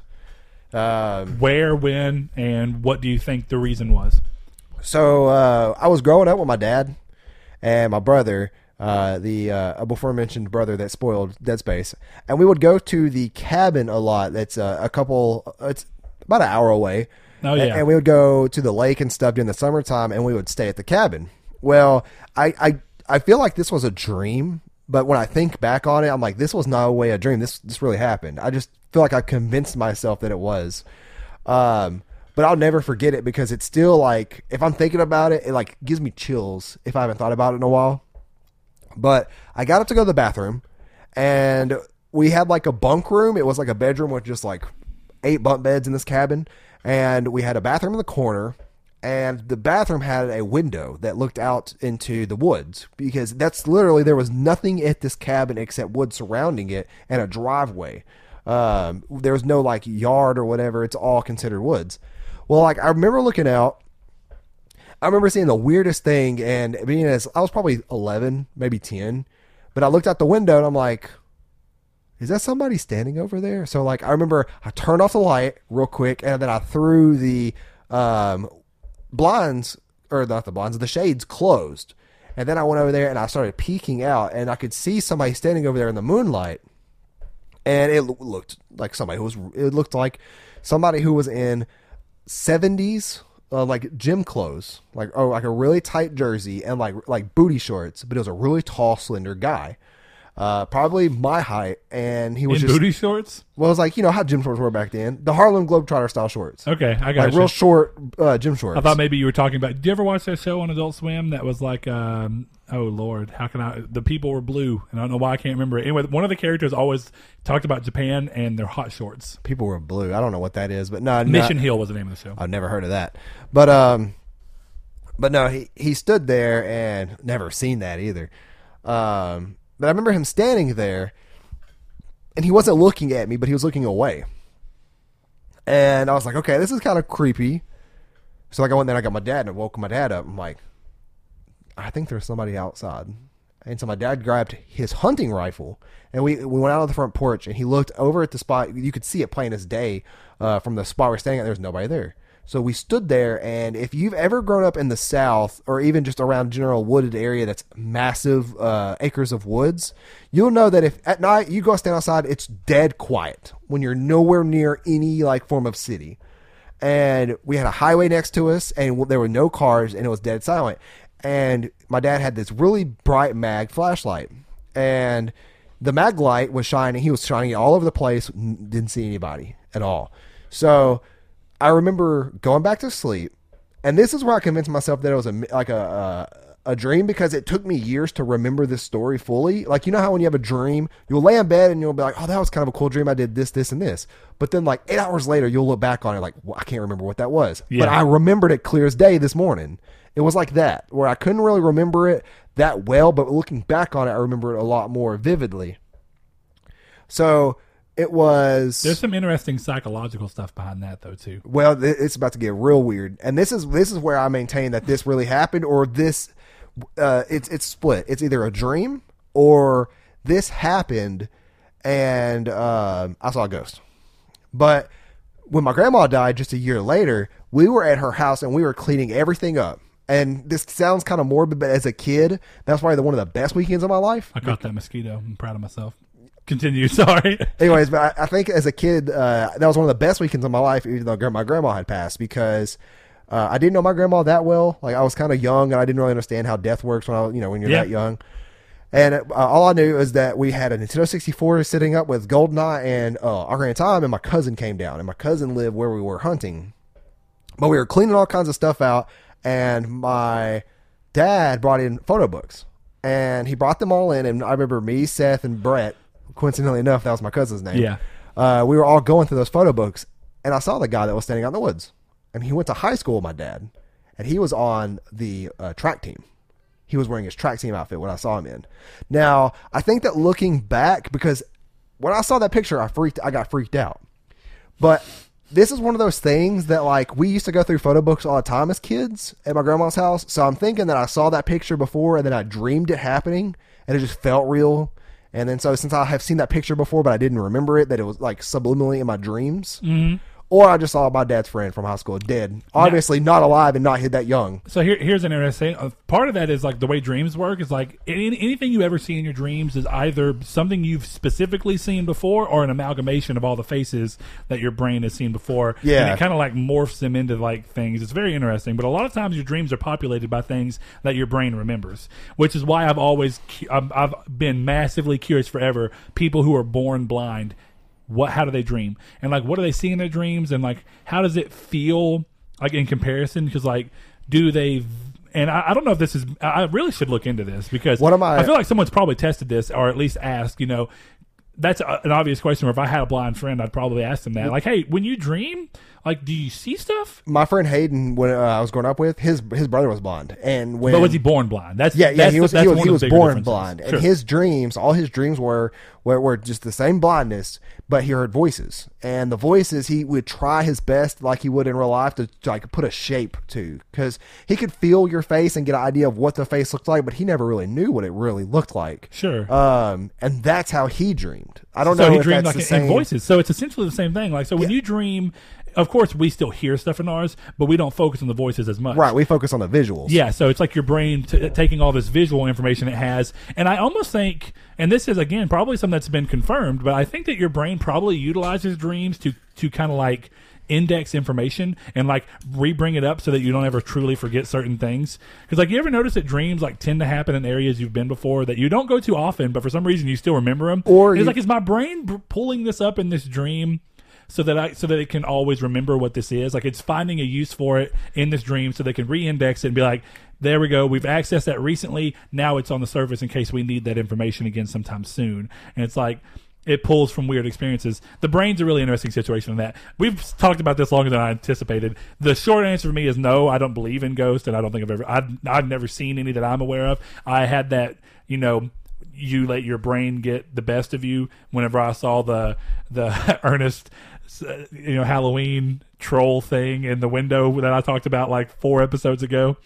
B: Um,
A: Where, when, and what do you think the reason was?
B: so uh, I was growing up with my dad and my brother, uh, the uh, before mentioned brother that spoiled Dead Space, and we would go to the cabin a lot. That's uh, a couple. It's about an hour away.
A: Oh,
B: A-
A: yeah.
B: and we would go to the lake and stuff during the summertime, and we would stay at the cabin. Well, I I I feel like this was a dream, but when I think back on it, I'm like, this was no way a dream. This this really happened. I just feel like I convinced myself that it was. Um, but I'll never forget it because it's still like if I'm thinking about it, it like gives me chills if I haven't thought about it in a while. But I got up to go to the bathroom, and we had like a bunk room. It was like a bedroom with just like eight bunk beds in this cabin, and we had a bathroom in the corner. And the bathroom had a window that looked out into the woods because that's literally there was nothing at this cabin except wood surrounding it and a driveway. Um, there was no like yard or whatever. It's all considered woods. Well, like I remember looking out I remember seeing the weirdest thing and being as I was probably 11, maybe 10, but I looked out the window and I'm like, is that somebody standing over there? So like I remember I turned off the light real quick and then I threw the um, blinds or not the blinds, the shades closed. And then I went over there and I started peeking out and I could see somebody standing over there in the moonlight. And it looked like somebody who was it looked like somebody who was in 70s uh, like gym clothes, like oh, like a really tight jersey and like like booty shorts, but it was a really tall, slender guy, uh, probably my height, and he
A: In
B: was just
A: booty shorts?
B: well, it was like you know how gym shorts were back then, the Harlem Globetrotter style shorts,
A: Okay, I got
B: like
A: you.
B: real short uh, gym shorts.
A: I thought maybe you were talking about. Did you ever watch that show on Adult Swim that was like, um, oh Lord, how can I? The people were blue, and I don't know why I can't remember it. Anyway, one of the characters always talked about Japan and their hot shorts.
B: people were blue. I don't know what that is, but no, no
A: Mission Hill was the name of the show.
B: I've never heard of that. But um, but no, he he stood there and never seen that either. Um, but I remember him standing there, and he wasn't looking at me, but he was looking away. And I was like, okay, this is kind of creepy. So like I went there, and I got my dad, and I woke my dad up. I'm like, I think there's somebody outside. And so my dad grabbed his hunting rifle, and we we went out on the front porch, and he looked over at the spot. You could see it plain as day uh, from the spot we're standing at. There's nobody there. So we stood there, and if you've ever grown up in the South, or even just around general wooded area that's massive uh, acres of woods, you'll know that if at night you go stand outside, it's dead quiet when you're nowhere near any like form of city and we had a highway next to us and there were no cars and it was dead silent and my dad had this really bright mag flashlight and the mag light was shining he was shining it all over the place didn't see anybody at all so i remember going back to sleep and this is where i convinced myself that it was a like a, a a dream because it took me years to remember this story fully. Like you know how when you have a dream, you'll lay in bed and you'll be like, "Oh, that was kind of a cool dream. I did this, this, and this." But then like eight hours later, you'll look back on it like, well, "I can't remember what that was."
A: Yeah.
B: But I remembered it clear as day this morning. It was like that where I couldn't really remember it that well, but looking back on it, I remember it a lot more vividly. So it was.
A: There's some interesting psychological stuff behind that though too.
B: Well, it's about to get real weird, and this is this is where I maintain that this really happened, or this, uh, it's it's split. It's either a dream or this happened, and um, I saw a ghost. But when my grandma died just a year later, we were at her house and we were cleaning everything up. And this sounds kind of morbid, but as a kid, that's probably the, one of the best weekends of my life
A: I caught that mosquito. I'm proud of myself. Continue. Sorry.
B: Anyways, but I, I think as a kid, uh, that was one of the best weekends of my life, even though my grandma had passed, because uh, I didn't know my grandma that well. Like I was kind of young, and I didn't really understand how death works when I, you know, when you're
A: Yeah.
B: that young. And uh, all I knew is that we had a Nintendo 64 sitting up with GoldenEye and uh, Ocarina of Time, and my cousin came down, and my cousin lived where we were hunting. But we were cleaning all kinds of stuff out, and my dad brought in photo books, and he brought them all in. And I remember me, Seth, and Brett. Coincidentally enough, that was my cousin's name.
A: Yeah.
B: Uh, we were all going through those photo books, and I saw the guy that was standing out in the woods, and he went to high school with my dad, and he was on the uh, track team. He was wearing his track team outfit when I saw him in. Now, I think that looking back, because when I saw that picture, I freaked. I got freaked out. But this is one of those things that like we used to go through photo books all the time as kids at my grandma's house. So I'm thinking that I saw that picture before and then I dreamed it happening and it just felt real. And then so since I have seen that picture before but I didn't remember it, that it was like subliminally in my dreams. Mm-hmm. Or I just saw my dad's friend from high school dead, obviously not alive and not hit that young.
A: So here, here's an interesting uh, part of that is like the way dreams work is like any, anything you ever see in your dreams is either something you've specifically seen before or an amalgamation of all the faces that your brain has seen before.
B: Yeah.
A: and it kind of like morphs them into like things. It's very interesting, but a lot of times your dreams are populated by things that your brain remembers, which is why I've always cu- I've, I've been massively curious forever. People who are born blind what how do they dream? And like what do they see in their dreams? And like how does it feel like in comparison? Because like do they and I, I don't know if this is I really should look into this because
B: What am I-
A: I feel like someone's probably tested this or at least asked you know that's a, an obvious question where if I had a blind friend I'd probably ask them that. Like hey when you dream like do you see stuff?
B: My friend Hayden, when uh, I was growing up with, his his brother was blind, and when
A: but was he born blind? That's
B: Yeah, yeah,
A: that's
B: he was
A: that's
B: he was, he was born blind,
A: Sure.
B: and his dreams, all his dreams were, were were just the same blindness, but he heard voices, and the voices he would try his best, like he would in real life, to, to like put a shape to, because he could feel your face and get an idea of what the face looked like, but he never really knew what it really looked like.
A: Sure.
B: Um, and that's how he dreamed. I don't
A: so
B: know
A: he dreamed like
B: the
A: in
B: same.
A: voices. So it's essentially the same thing. Like so, when
B: Yeah.
A: you dream, of course we still hear stuff in ours, but we don't focus on the voices as much.
B: Right, we focus on the visuals.
A: Yeah, so it's like your brain t- taking all this visual information it has, and I almost think, and this is again probably something that's been confirmed, but I think that your brain probably utilizes dreams to to kind of like index information and like re-bring it up so that you don't ever truly forget certain things because like you ever notice that dreams like tend to happen in areas you've been before that you don't go to often but for some reason you still remember them
B: Or
A: And it's
B: you-
A: like is my brain b- pulling this up in this dream so that I so that it can always remember what this is. Like it's finding a use for it in this dream so they can re-index it and be like, there we go. We've accessed that recently. Now it's on the surface in case we need that information again sometime soon. And it's like it pulls from weird experiences. The brain's a really interesting situation in that. We've talked about this longer than I anticipated. The short answer for me is no. I don't believe in ghosts, and I don't think I've ever. I've, I've never seen any that I'm aware of. I had that, you know, you let your brain get the best of you. Whenever I saw the the Ernest, you know, Halloween troll thing in the window that I talked about like four episodes ago.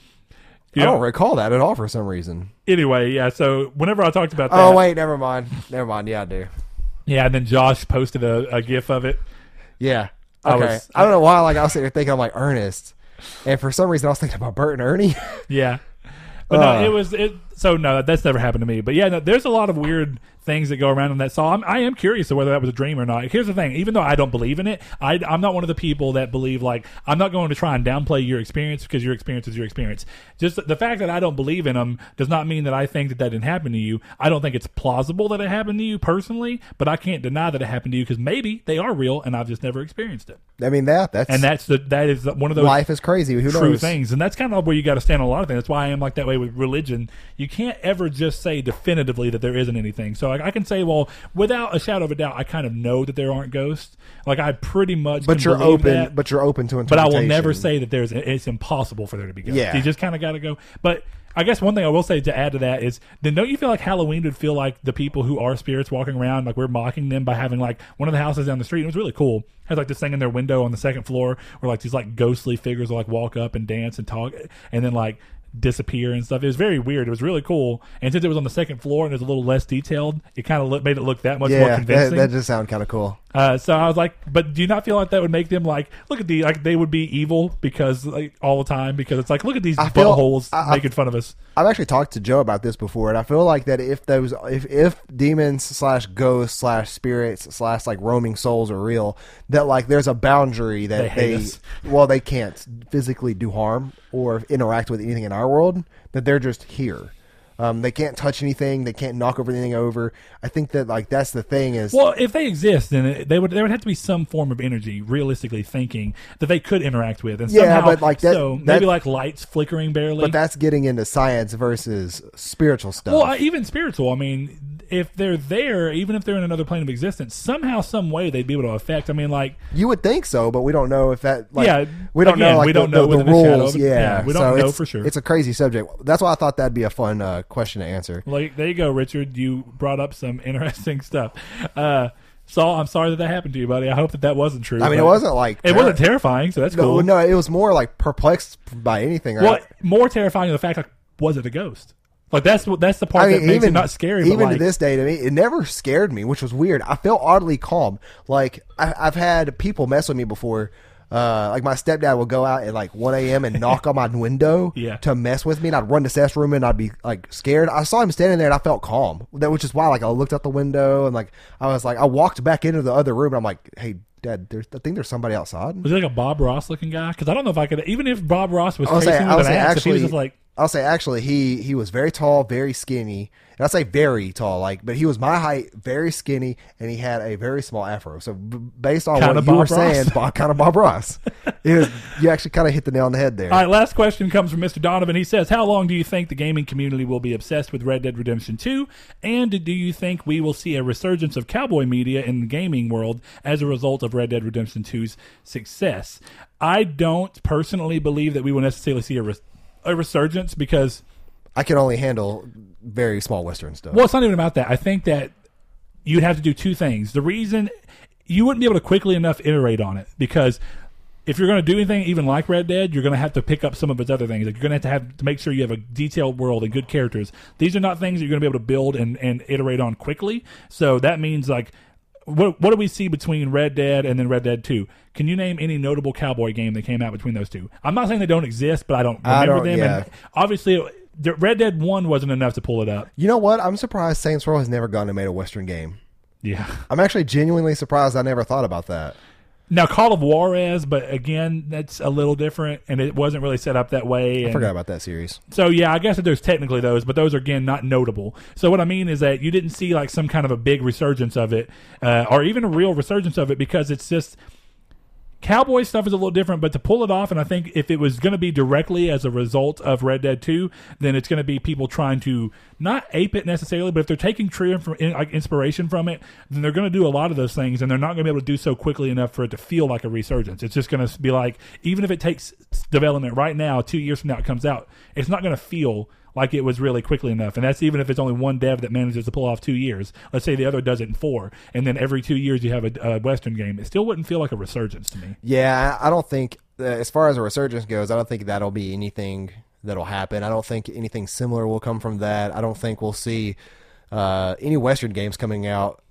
A: You
B: I
A: know,
B: don't recall that at all for some reason.
A: anyway, yeah. So whenever I talked about that,
B: Oh wait, never mind. Never mind. Yeah, I do.
A: yeah, and then Josh posted a, a gif of it.
B: Yeah.
A: I
B: Okay. I,
A: was-
B: don't know why. Like I was sitting there thinking, I'm like Ernest, and for some reason I was thinking about Bert and Ernie.
A: Yeah. But
B: Uh.
A: no, it was it. So no, that's never happened to me. But yeah, no, there's a lot of weird things that go around in that. So I'm, I am curious of whether that was a dream or not. Here's the thing: even though I don't believe in it, I, I'm not one of the people that believe like I'm not going to try and downplay your experience because your experience is your experience. Just the fact that I don't believe in them does not mean that I think that that didn't happen to you. I don't think it's plausible that it happened to you personally, but I can't deny that it happened to you because maybe they are real and I've just never experienced it.
B: I mean that that's
A: And that's the that is one of those
B: life is crazy. Who
A: true
B: knows?
A: things and that's kind of where you got to stand on a lot of things that's why i am like that way with religion you can't ever just say definitively that there isn't anything so like, i can say well without a shadow of a doubt i kind of know that there aren't ghosts like i pretty much
B: But you're open.
A: that,
B: But you're open to
A: but i will never say that there's it's impossible for there to be ghosts
B: Yeah.
A: you just kind of got to go but I guess one thing I will say to add to that is, then don't you feel like Halloween would feel like the people who are spirits walking around, like we're mocking them by having like one of the houses down the street. It was really cool. Has like this thing in their window on the second floor where like these like ghostly figures will like walk up and dance and talk, and then like disappear and stuff. It was very weird. It was really cool. And since it was on the second floor and it was a little less detailed, it kind of made it look that much more
B: Yeah, that,
A: convincing.
B: that just sounds kind of cool.
A: Uh, so I was like, but do you not feel like that would make them like look at the like they would be evil because like all the time because it's like look at these
B: I feel-
A: buttholes
B: I- I-
A: making fun of us.
B: I've actually talked to Joe about this before, and I feel like that if those if if demons slash ghosts slash spirits slash like roaming souls are real, that like there's a boundary
A: They
B: that
A: hate
B: they,
A: us.
B: well they can't physically do harm or interact with anything in our world. That they're just here. Um, they can't touch anything. They can't knock over anything over. I think that like that's the thing is
A: Well, if they exist, then they would there would have to be some form of energy, realistically thinking, that they could interact with, and
B: Yeah,
A: somehow,
B: but, like, that-
A: so
B: that-
A: maybe like lights flickering barely.
B: but that's getting into science versus spiritual stuff.
A: well, even spiritual. I mean, if they're there, even if they're in another plane of existence, somehow, some way, they'd be able to affect. I mean, like
B: You would think so, but we don't know if that. Like,
A: Yeah,
B: we don't
A: again,
B: know. Like
A: we don't know
B: the, the
A: within the
B: rules. Yeah,
A: Yeah, we don't
B: so
A: know for sure.
B: It's a crazy subject. That's why I thought that'd be a fun uh, question to answer.
A: Like there you go, Richard. You brought up some interesting stuff. Uh, Saul, I'm sorry that that happened to you, buddy. I hope that that wasn't true.
B: I mean, it wasn't like
A: It wasn't terrifying, so that's
B: no,
A: cool.
B: no, it was more like perplexed by anything. Right?
A: Well, more terrifying than the fact like was it a ghost? Like that's what that's the part
B: I mean,
A: that makes
B: even
A: it not scary.
B: Even
A: like,
B: to this day, to me, it never scared me, which was weird. I felt oddly calm. Like I, I've had people mess with me before. Uh, like my stepdad would go out at like 1 a.m. and knock on my window
A: Yeah.
B: to mess with me, and I'd run to Seth's room and I'd be like scared. I saw him standing there and I felt calm. That which is why like I looked out the window and like I was like I walked back into the other room and I'm like, hey, dad, there's I think there's somebody outside.
A: was he like a Bob Ross looking guy? Because I don't know if I could. Even if Bob Ross was
B: I'll
A: chasing
B: say, I'll
A: an
B: say
A: axe, if he was
B: actually,
A: just like
B: I'll say actually, he he was very tall, very skinny, and I say very tall, like, but he was my height, very skinny, and he had a very small afro. So b- based on
A: Kinda
B: what you
A: Bob
B: were
A: Ross.
B: saying, Bob, kind of Bob Ross, it was, you actually kind of hit the nail on the head there.
A: All right, last question comes from Mr. Donovan. He says, How long do you think the gaming community will be obsessed with Red Dead Redemption 2? And do you think we will see a resurgence of cowboy media in the gaming world as a result of Red Dead Redemption 2's success? I don't personally believe that we will necessarily see a, res- a resurgence because,
B: I can only handle very small Western stuff.
A: well, it's not even about that. I think that you'd have to do two things. The reason you wouldn't be able to quickly enough iterate on it because if you're going to do anything even like Red Dead, you're going to have to pick up some of its other things. Like you're going to have to have to make sure you have a detailed world and good characters. These are not things that you're going to be able to build and, and iterate on quickly. So that means like what what do we see between Red Dead and then Red Dead 2? Can you name any notable cowboy game that came out between those two? I'm not saying they don't exist, but I don't remember
B: I don't-
A: them.
B: yeah.
A: And obviously, the Red Dead 1 wasn't enough to pull it up.
B: you know what? I'm surprised Saints Row has never gone and made a Western game.
A: Yeah.
B: I'm actually genuinely surprised. I never thought about that.
A: Now, Call of Juarez, but again, that's a little different, and it wasn't really set up that way.
B: I forgot about that series.
A: So yeah, I guess that there's technically those, but those are again not notable. So what I mean is that you didn't see like some kind of a big resurgence of it, uh, or even a real resurgence of it, because it's just cowboy stuff is a little different. But to pull it off, and I think if it was going to be directly as a result of Red Dead Two, then it's going to be people trying to not ape it necessarily, but if they're taking true like inspiration from it, then they're going to do a lot of those things, and they're not going to be able to do so quickly enough for it to feel like a resurgence. It's just going to be like even if it takes development right now, two years from now it comes out, it's not going to feel like it was really quickly enough. And that's even if it's only one dev that manages to pull off two years. Let's say the other does it in four, and then every two years you have a, a Western game. It still wouldn't feel like a resurgence to me.
B: Yeah, I don't think uh, as far as a resurgence goes, I don't think that'll be anything that'll happen. I don't think anything similar will come from that. I don't think we'll see uh, any Western games coming out.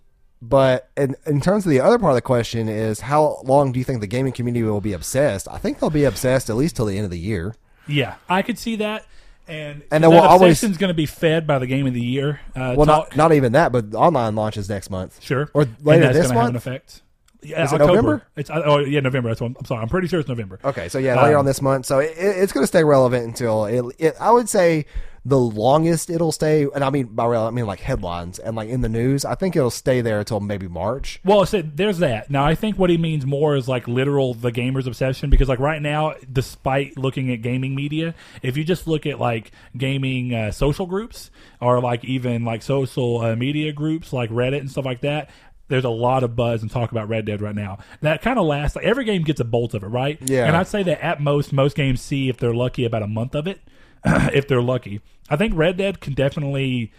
B: But in, in terms of the other part of the question is how long do you think the gaming community will be obsessed? I think they'll be obsessed at least till the end of the year.
A: Yeah, I could see that. And,
B: And then we'll always-
A: going to be fed by the game of the year. Uh,
B: Well, not not even that, but online launches next month.
A: sure,
B: or later this
A: gonna have an
B: month?
A: effect. Yeah,
B: Is it
A: October.
B: November?
A: It's oh yeah, November. That's what I'm, sorry. I'm pretty sure it's November.
B: Okay, so yeah, later
A: Um,
B: on this month. So it, it- it's going to stay relevant until it, it. I would say the longest it'll stay, and I mean by real, I mean like headlines and like in the news. I think it'll stay there until maybe March.
A: Well, so there's that. Now, I think what he means more is like literal the gamer's obsession because, like, right now, despite looking at gaming media, if you just look at like gaming uh, social groups or like even like social uh, media groups like Reddit and stuff like that, there's a lot of buzz and talk about Red Dead right now. That kind of lasts. Like, every game gets a bolt of it, right?
B: Yeah.
A: And I'd say that at most, most games see if they're lucky about a month of it, if they're lucky. I think Red Dead can definitely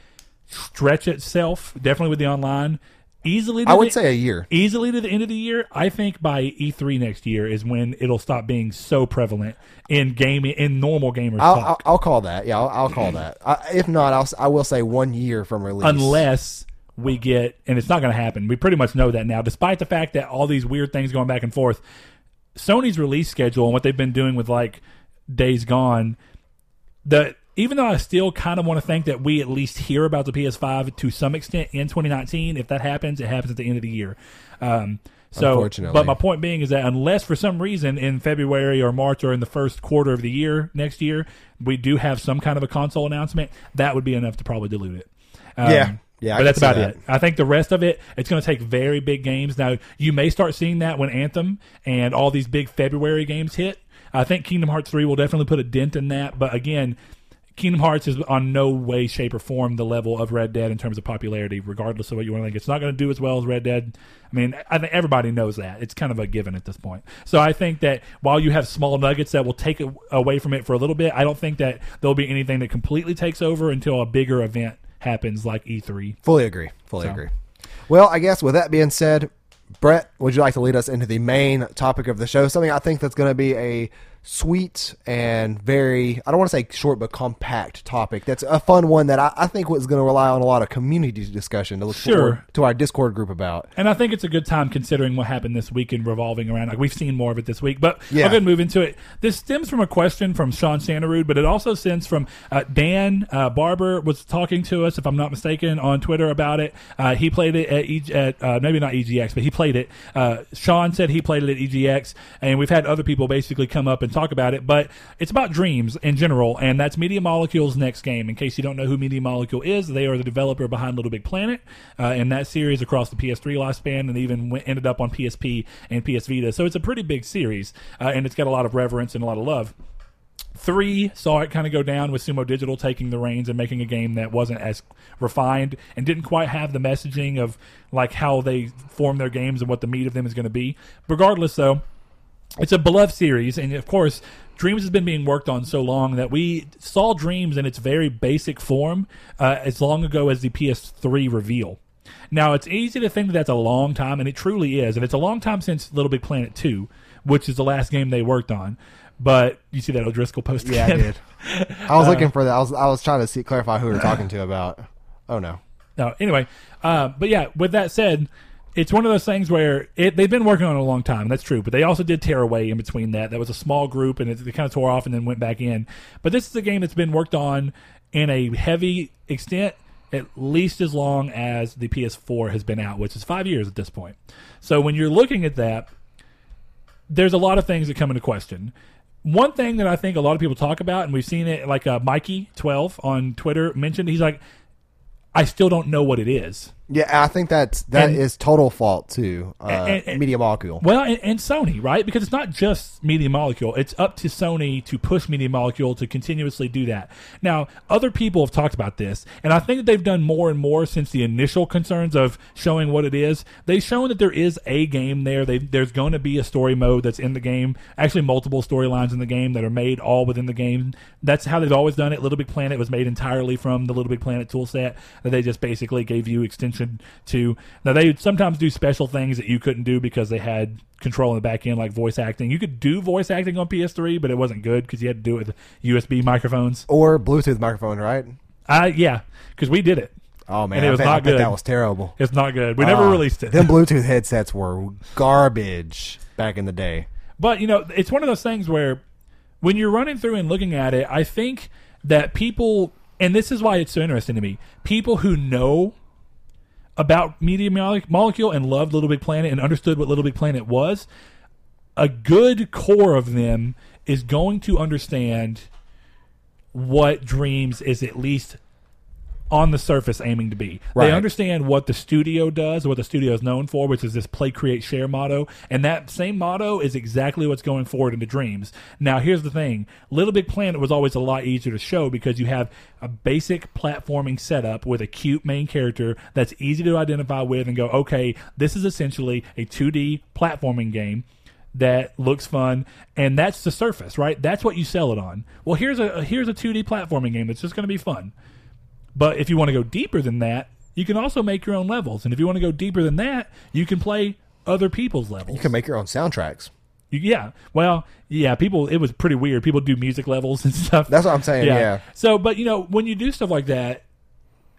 A: stretch itself, definitely with the online. Easily, to
B: I would
A: the-
B: say a year.
A: easily to the end of the year. I think by E3 next year is when it'll stop being so prevalent in gaming in normal gamers
B: I'll, I'll. I'll call that. Yeah, I'll, I'll call that. I, if not, I'll, I will say one year from release.
A: unless we get, and it's not going to happen. We pretty much know that now, despite the fact that all these weird things going back and forth. Sony's release schedule and what they've been doing with like Days Gone, the even though I still kind of want to think that we at least hear about the PS5 to some extent in 2019, if that happens, it happens at the end of the year. Um, so,
B: Unfortunately.
A: but my point being is that unless for some reason in February or March or in the first quarter of the year next year, we do have some kind of a console announcement, that would be enough to probably dilute it. Um,
B: Yeah. Yeah, I
A: but that's about
B: that.
A: it. I think the rest of it, it's going to take very big games. Now, you may start seeing that when Anthem and all these big February games hit. I think Kingdom Hearts 3 will definitely put a dent in that. But again, Kingdom Hearts is on no way, shape, or form the level of Red Dead in terms of popularity, regardless of what you want to think. It's not going to do as well as Red Dead. I mean, I think everybody knows that. It's kind of a given at this point. So I think that while you have small nuggets that will take away from it for a little bit, I don't think that there'll be anything that completely takes over until a bigger event happens like E E3.
B: Fully agree. Fully
A: So.
B: agree. Well, I guess with that being said, Brett, would you like to lead us into the main topic of the show? Something I think that's going to be a sweet and very, I don't want to say short, but compact topic. That's a fun one that I, I think was going to rely on a lot of community discussion to look
A: Sure.
B: forward to our Discord group about.
A: And I think it's a good time considering what happened this week and revolving around. Like we've seen more of it this week, but
B: Yeah.
A: I'll going to move into it. This stems from a question from Sean Santarud, but it also stems from uh, Dan uh, Barber was talking to us, if I'm not mistaken, on Twitter about it. Uh, he played it at, e- at uh, maybe not EGX, but he played it. Uh, Sean said he played it at EGX, and we've had other people basically come up and talk about it. But it's about dreams in general, and that's Media Molecule's next game. In case you don't know who Media Molecule is, they are the developer behind Little Big Planet, uh, and that series across the PS3 lifespan, and even went, ended up on PSP and PS Vita. So it's a pretty big series, uh, and it's got a lot of reverence and a lot of love. Three saw it kind of go down with Sumo Digital taking the reins and making a game that wasn't as refined and didn't quite have the messaging of like how they form their games and what the meat of them is going to be. Regardless, though, it's a beloved series, and of course, Dreams has been being worked on so long that we saw Dreams in its very basic form uh, as long ago as the PS3 reveal. Now, it's easy to think that that's a long time, and it truly is, and it's a long time since Little Big Planet 2, which is the last game they worked on. But you see that O'Driscoll post?
B: Yeah, I did. I was looking for that. I was I was trying to see clarify who we were talking to about. Oh no.
A: No, anyway, uh, but yeah, with that said, it's one of those things where it, they've been working on it a long time. That's true, but they also did Tearaway in between that. That was a small group, and it, they kind of tore off and then went back in. But this is a game that's been worked on in a heavy extent, at least as long as the PS4 has been out, which is five years at this point. So when you're looking at that, there's a lot of things that come into question. One thing that I think a lot of people talk about, and we've seen it, like uh, Mikey12 on Twitter mentioned, he's like, I still don't know what it is.
B: Yeah, I think that's that is
A: And-
B: total fault too. Uh,
A: And- and-
B: Media Molecule.
A: Well, and, and Sony, right? Because it's not just Media Molecule. It's up to Sony to push Media Molecule to continuously do that. Now, other people have talked about this, and I think that they've done more and more since the initial concerns of showing what it is. They've shown that there is a game there. They, there's going to be a story mode that's in the game. Actually, multiple storylines in the game that are made all within the game. That's how they've always done it. Little Big Planet was made entirely from the Little Big Planet toolset that they just basically gave you extension to. Now they would sometimes do special things that you couldn't do because they had control in the back end, like voice acting. You could do voice acting on PS3, but it wasn't good because you had to do it with USB microphones.
B: Or Bluetooth microphone, right?
A: Uh, yeah, because we did it.
B: Oh man,
A: And it was
B: bet,
A: not good.
B: that was terrible.
A: It's not good. We never
B: Ah,
A: released it.
B: them Bluetooth headsets were garbage back in the day.
A: But you know, it's one of those things where when you're running through and looking at it, I think that people, and this is why it's so interesting to me, people who know about Media Molecule and loved Little Big Planet and understood what Little Big Planet was, a good core of them is going to understand what Dreams is at least on the surface aiming to be.
B: Right.
A: They understand what the studio does, what the studio is known for, which is this play, create, share motto. And that same motto is exactly what's going forward into Dreams. Now, here's the thing Little Big Planet was always a lot easier to show because you have a basic platforming setup with a cute main character that's easy to identify with and go, okay, this is essentially a 2D platforming game that looks fun and that's the surface right that's what you sell it on well here's a here's a 2d platforming game that's just going to be fun but if you want to go deeper than that you can also make your own levels and if you want to go deeper than that you can play other people's levels
B: You can make your own soundtracks.
A: You- yeah well yeah people it was pretty weird people do music levels and stuff
B: That's what I'm saying. Yeah.
A: so, but you know, when you do stuff like that,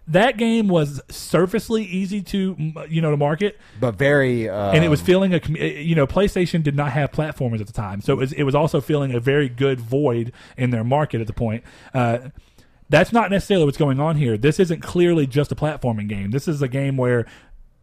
A: that game was surfacely easy to you know to market,
B: but very um,
A: and it was feeling a you know PlayStation did not have platformers at the time, so it was it was also feeling a very good void in their market at the point. Uh, that's not necessarily what's going on here. This isn't clearly just a platforming game. This is a game where,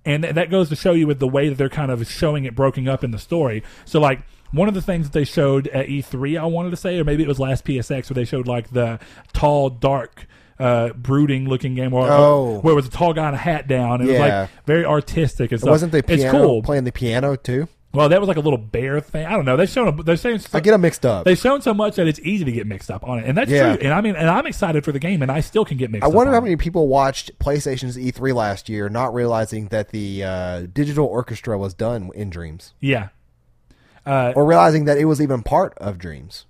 A: and that goes to show you with the way that they're kind of showing it broken up in the story. So like one of the things that they showed at E3, I wanted to say, or maybe it was last PSX, where they showed like the tall, dark. Uh, brooding looking game where,
B: Oh.
A: where it was a tall guy in a hat down. It was like very artistic and stuff.
B: wasn't the piano
A: it's cool.
B: playing the piano too.
A: Well, that was like a little bear thing. I don't know. They've shown. They're saying.
B: I get them mixed up.
A: They've shown so much that it's easy to get mixed up on it, and that's
B: Yeah.
A: true. And I mean, and I'm excited for the game, and I still can get mixed. Up.
B: I wonder
A: on
B: how
A: it.
B: many people watched PlayStation's E3 last year, not realizing that the uh, digital orchestra was done in Dreams,
A: Yeah, uh,
B: or realizing that it was even part of Dreams.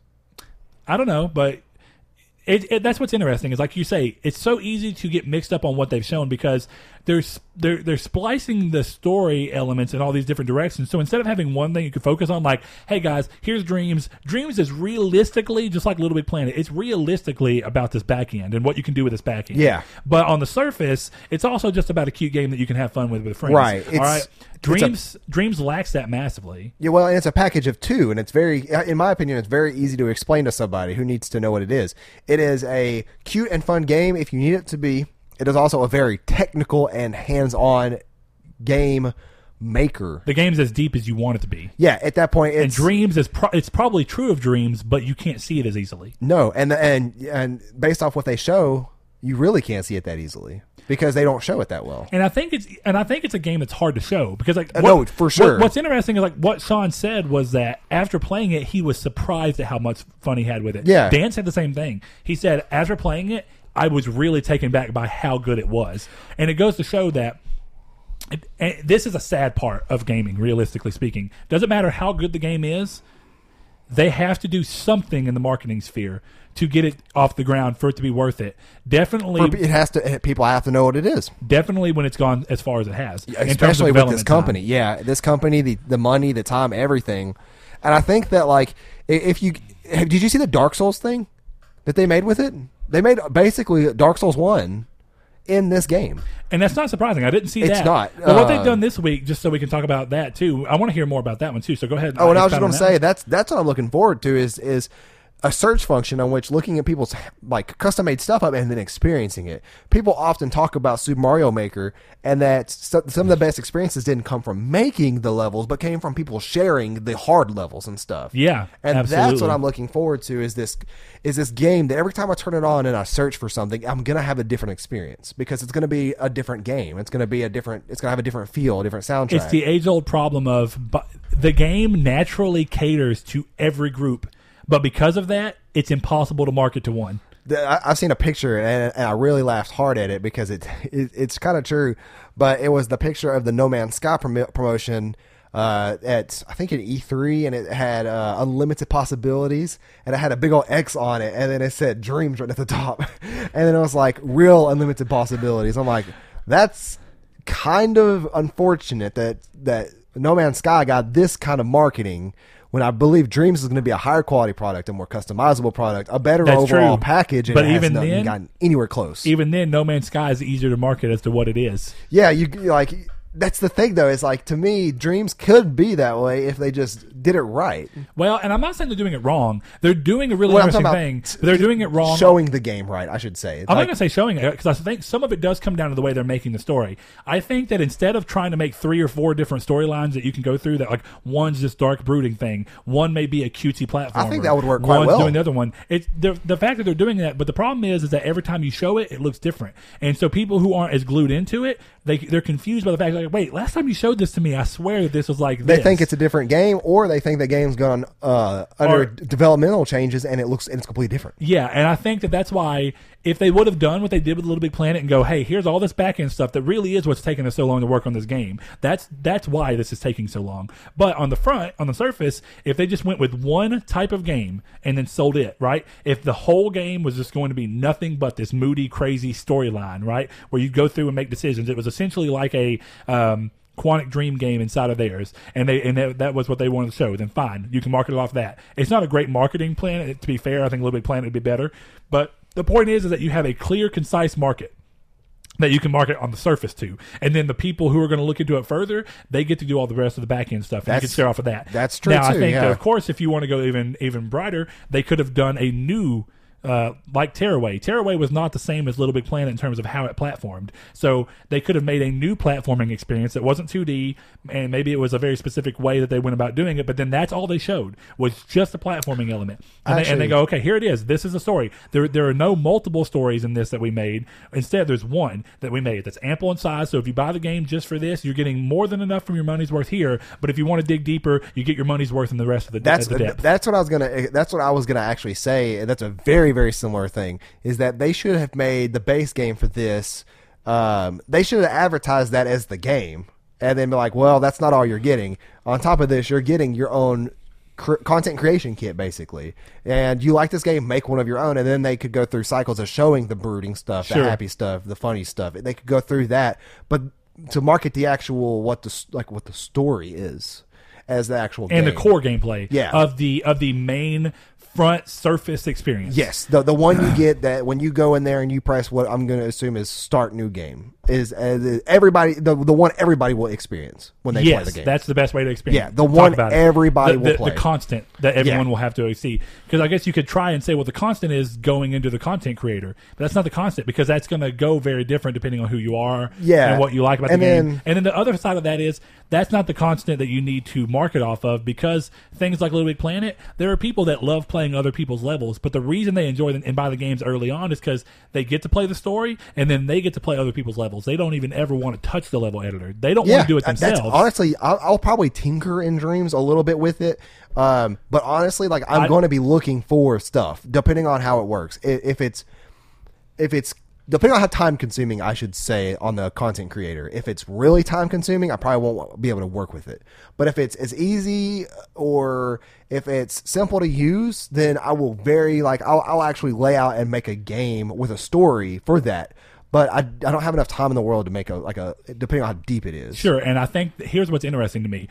A: I don't know, but it, it, that's what's interesting is like you say, it's so easy to get mixed up on what they've shown because there's they're they're splicing the story elements in all these different directions. So instead of having one thing you could focus on, like, hey guys, here's Dreams. Dreams is realistically just like Little Big Planet. It's realistically about this back end and what you can do with this back end.
B: Yeah.
A: But on the surface, it's also just about a cute game that you can have fun with with friends.
B: Right. It's-
A: right.
B: it's a-
A: Dreams Dreams lacks that massively.
B: Yeah, well, and it's a package of two, and it's very, in my opinion, it's very easy to explain to somebody who needs to know what it is. It is a cute and fun game if you need it to be. It is also a very technical and hands-on game maker.
A: The game's as deep as you want it to be.
B: Yeah, at that point,
A: And dreams is pro- it's probably true of dreams, but you can't see it as easily.
B: no, and and and based off what they show, you really can't see it that easily because they don't show it that well.
A: And I think it's and I think it's a game that's hard to show because like
B: Uh, no, for sure.
A: what's interesting is like what Sean said was that after playing it, he was surprised at how much fun he had with it.
B: Yeah.
A: Dan said the same thing. He said after playing it, I was really taken back by how good it was, and it goes to show that. it- this is a sad part of gaming, realistically speaking. Doesn't matter how good the game is, they have to do something in the marketing sphere to get it off the ground for it to be worth it. Definitely,
B: It has to. Eh, people have to know what it is.
A: definitely when it's gone as far as it has, of
B: especially with this
A: development time.
B: company. Yeah, this company, the the money, the time, everything. And I think that like if you did you see the Dark Souls thing that they made with it? They made basically Dark Souls one in this game.
A: And that's not surprising. I didn't see
B: It's
A: that.
B: not.
A: But what they've
B: Uh,
A: done this week, just so we can talk about that too. I want to hear more about that one too. So go ahead.
B: Oh, and I was just going to say that's that's what I'm looking forward to is is a search function on which looking at people's like custom made stuff up and then experiencing it. People often talk about Super Mario Maker and that so- some of the best experiences didn't come from making the levels, but came from people sharing the hard levels and stuff.
A: Yeah,
B: and that's what I'm looking forward to. Is this is this game that every time I turn it on and I search for something, I'm gonna have a different experience because it's gonna be a different game. It's gonna be a different. It's gonna have a different feel, a different soundtrack.
A: It's the age old problem of bu- the game naturally caters to every group, but because of that, it's impossible to market to one.
B: I've seen a picture and, and I really laughed hard at it because it, it it's kind of true. But it was the picture of the No Man's Sky prom- promotion uh, at I think at E3, and it had uh, unlimited possibilities, and it had a big old X on it, and then it said Dreams right at the top, and then it was like real unlimited possibilities. I'm like, that's kind of unfortunate that that No Man's Sky got this kind of marketing. When I believe Dreams is going to be a higher quality product, a more customizable product, a better
A: That's
B: overall
A: true.
B: package, and
A: But even then-
B: gotten anywhere close.
A: Even then, No Man's Sky is easier to market as to what it is.
B: yeah, you like that's the thing though. Is like to me, Dreams could be that way if they just did it right.
A: Well, and I'm not saying they're doing it wrong. They're doing a really
B: Well,
A: interesting thing. They're doing it wrong.
B: showing the game right. I should say. It's
A: I'm
B: like-
A: not going to say showing it because I think some of it does come down to the way they're making the story. I think that instead of trying to make three or four different storylines that you can go through, that like one's this dark brooding thing, one may be a cutesy platform.
B: I think that would work quite
A: one's
B: well.
A: doing the other one. It's the the fact that they're doing that, but the problem is is that every time you show it, it looks different, and so people who aren't as glued into it, they they're confused by the fact like, wait, last time you showed this to me, I swear that this was like
B: they
A: this.
B: think it's a different game, or they think the game's gone uh, under
A: Or-
B: developmental changes and it looks and it's completely different.
A: Yeah, and I think that that's why if they would have done what they did with Little Big Planet and go, hey, here's all this back end stuff that really is what's taking us so long to work on this game. That's that's why this is taking so long. But on the front, on the surface, if they just went with one type of game and then sold it, right? If the whole game was just going to be nothing but this moody, crazy storyline, right, where you go through and make decisions, it was essentially like a um, Quantic Dream game inside of theirs, and they and that, that was what they wanted to show. Then fine, you can market it off that. It's not a great marketing plan. To be fair, I think Little Big Planet would be better. But the point is, is that you have a clear, concise market. that you can market on the surface to. And then the people who are going to look into it further, they get to do all the rest of the back end stuff. And you can share off of that.
B: that's true,
A: Now, I think,
B: yeah.
A: of course, if you want to go even even brighter, they could have done a new. Uh, like Tearaway. Tearaway was not the same as Little Big Planet in terms of how it platformed. So they could have made a new platforming experience that wasn't 2D, and maybe it was a very specific way that they went about doing it. But then that's all they showed was just the platforming element, and, they, and they go, okay, here it is. This is a story. There, there are no multiple stories in this that we made. Instead, there's one that we made that's ample in size. So if you buy the game just for this, you're getting more than enough from your money's worth here. But if you want to dig deeper, you get your money's worth in the rest of the,
B: That's
A: the depth.
B: that's what I was gonna. That's what I was gonna actually say. That's a very very similar thing. Is that they should have made the base game for this. Um, they should have advertised that as the game, and then be like, "Well, that's not all you're getting. On top of this, you're getting your own." Cr- content creation kit basically and you like this game make one of your own and then they could go through cycles of showing the brooding stuff
A: Sure.
B: the happy stuff the funny stuff they could go through that but to market the actual what the like what the story is as the actual game.
A: and the core gameplay
B: Yeah.
A: of the of the main front surface experience.
B: Yes, the the one you get that when you go in there and you press what I'm going to assume is start new game is uh, everybody the the one everybody will experience when they
A: yes,
B: play the game.
A: that's the best way to experience.
B: Yeah, the one
A: about
B: everybody
A: the,
B: will
A: the,
B: play.
A: The constant that everyone
B: Yeah.
A: will have to see. Because I guess you could try and say, well, the constant is going into the content creator, but that's not the constant because that's going to go very different depending on who you are,
B: Yeah.
A: and what you like about
B: And
A: the game. and then the other side of that is that's not the constant that you need to market off of because things like Little Big Planet, there are people that love playing other people's levels, but the reason they enjoy them and buy the games early on is because they get to play the story and then they get to play other people's levels. They don't even ever want to touch the level editor. They don't want to do it
B: uh, that's-
A: themselves.
B: honestly, I'll, I'll probably tinker in dreams a little bit with it. Um, but honestly, like I'm
A: I-
B: going to be looking for stuff depending on how it works. If it's if it's depending on how time consuming, I should say on the content creator. If it's really time consuming, I probably won't be able to work with it. But if it's as easy or if it's simple to use, then I will very like I'll, I'll actually lay out and make a game with a story for that. But I, I don't have enough time in the world to make a like a depending on how deep it is.
A: Sure, and I think here's what's interesting to me.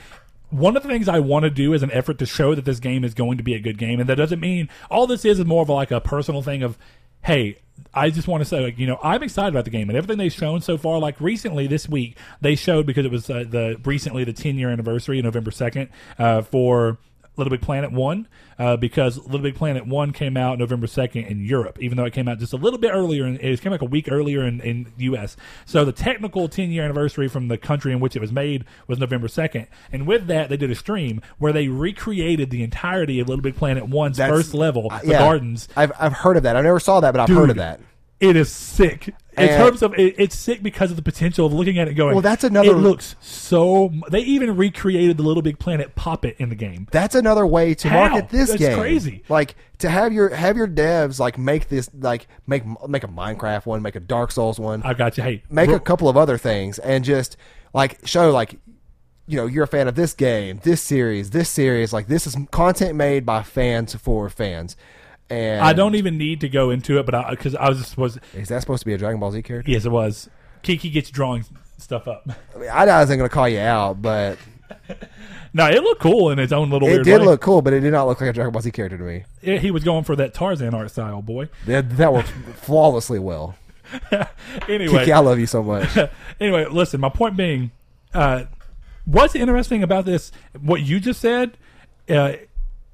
A: One of the things I want to do is an effort to show that this game is going to be a good game, and that doesn't mean all this is is more of like a personal thing of, hey, I just want to say, like, you know, I'm excited about the game and everything they've shown so far. Like recently this week, they showed because it was uh, the recently the 10 year anniversary, November 2nd, uh, for Little Big Planet 1 uh, because Little Big Planet 1 came out November 2nd in Europe, even though it came out just a little bit earlier. In, it came like a week earlier in, in U.S. So the technical 10 year anniversary from the country in which it was made was November 2nd. And with that, they did a stream where they recreated the entirety of Little Big Planet 1's
B: That's-
A: first level, the
B: yeah.
A: gardens.
B: I've I've heard of that. I've never saw that, but I've heard of
A: Dude,
B: that.
A: It is sick. In
B: And-
A: terms of it, it's sick because of the potential of looking at it going.
B: Well, that's another-
A: It looks so. They even recreated the Little Big Planet Poppet in the game.
B: That's another way to
A: How?
B: market this game.
A: That's
B: game.
A: crazy.
B: Like to have your have your devs like make this like make make a Minecraft one, make a Dark Souls one,
A: I got you. Hey,
B: make
A: bro-
B: a couple of other things, and just like show like you know you're a fan of this game, this series, this series. Like this is content made by fans for fans. And
A: I don't even need to go into it, but I because I was just was
B: Is that supposed to be a Dragon Ball Z character?
A: yes, it was. Kiki gets drawing stuff up.
B: I, mean, I wasn't going to call you out, but
A: No, it looked cool in its own little.
B: it
A: weird
B: did
A: way.
B: look cool. But it did not look like a Dragon Ball Z character to me.
A: Yeah, he was going for that Tarzan art style, boy.
B: That, that worked flawlessly well.
A: Anyway,
B: Kiki, I love you so much.
A: anyway, listen. My point being, uh, what's interesting about this? What you just said. Uh,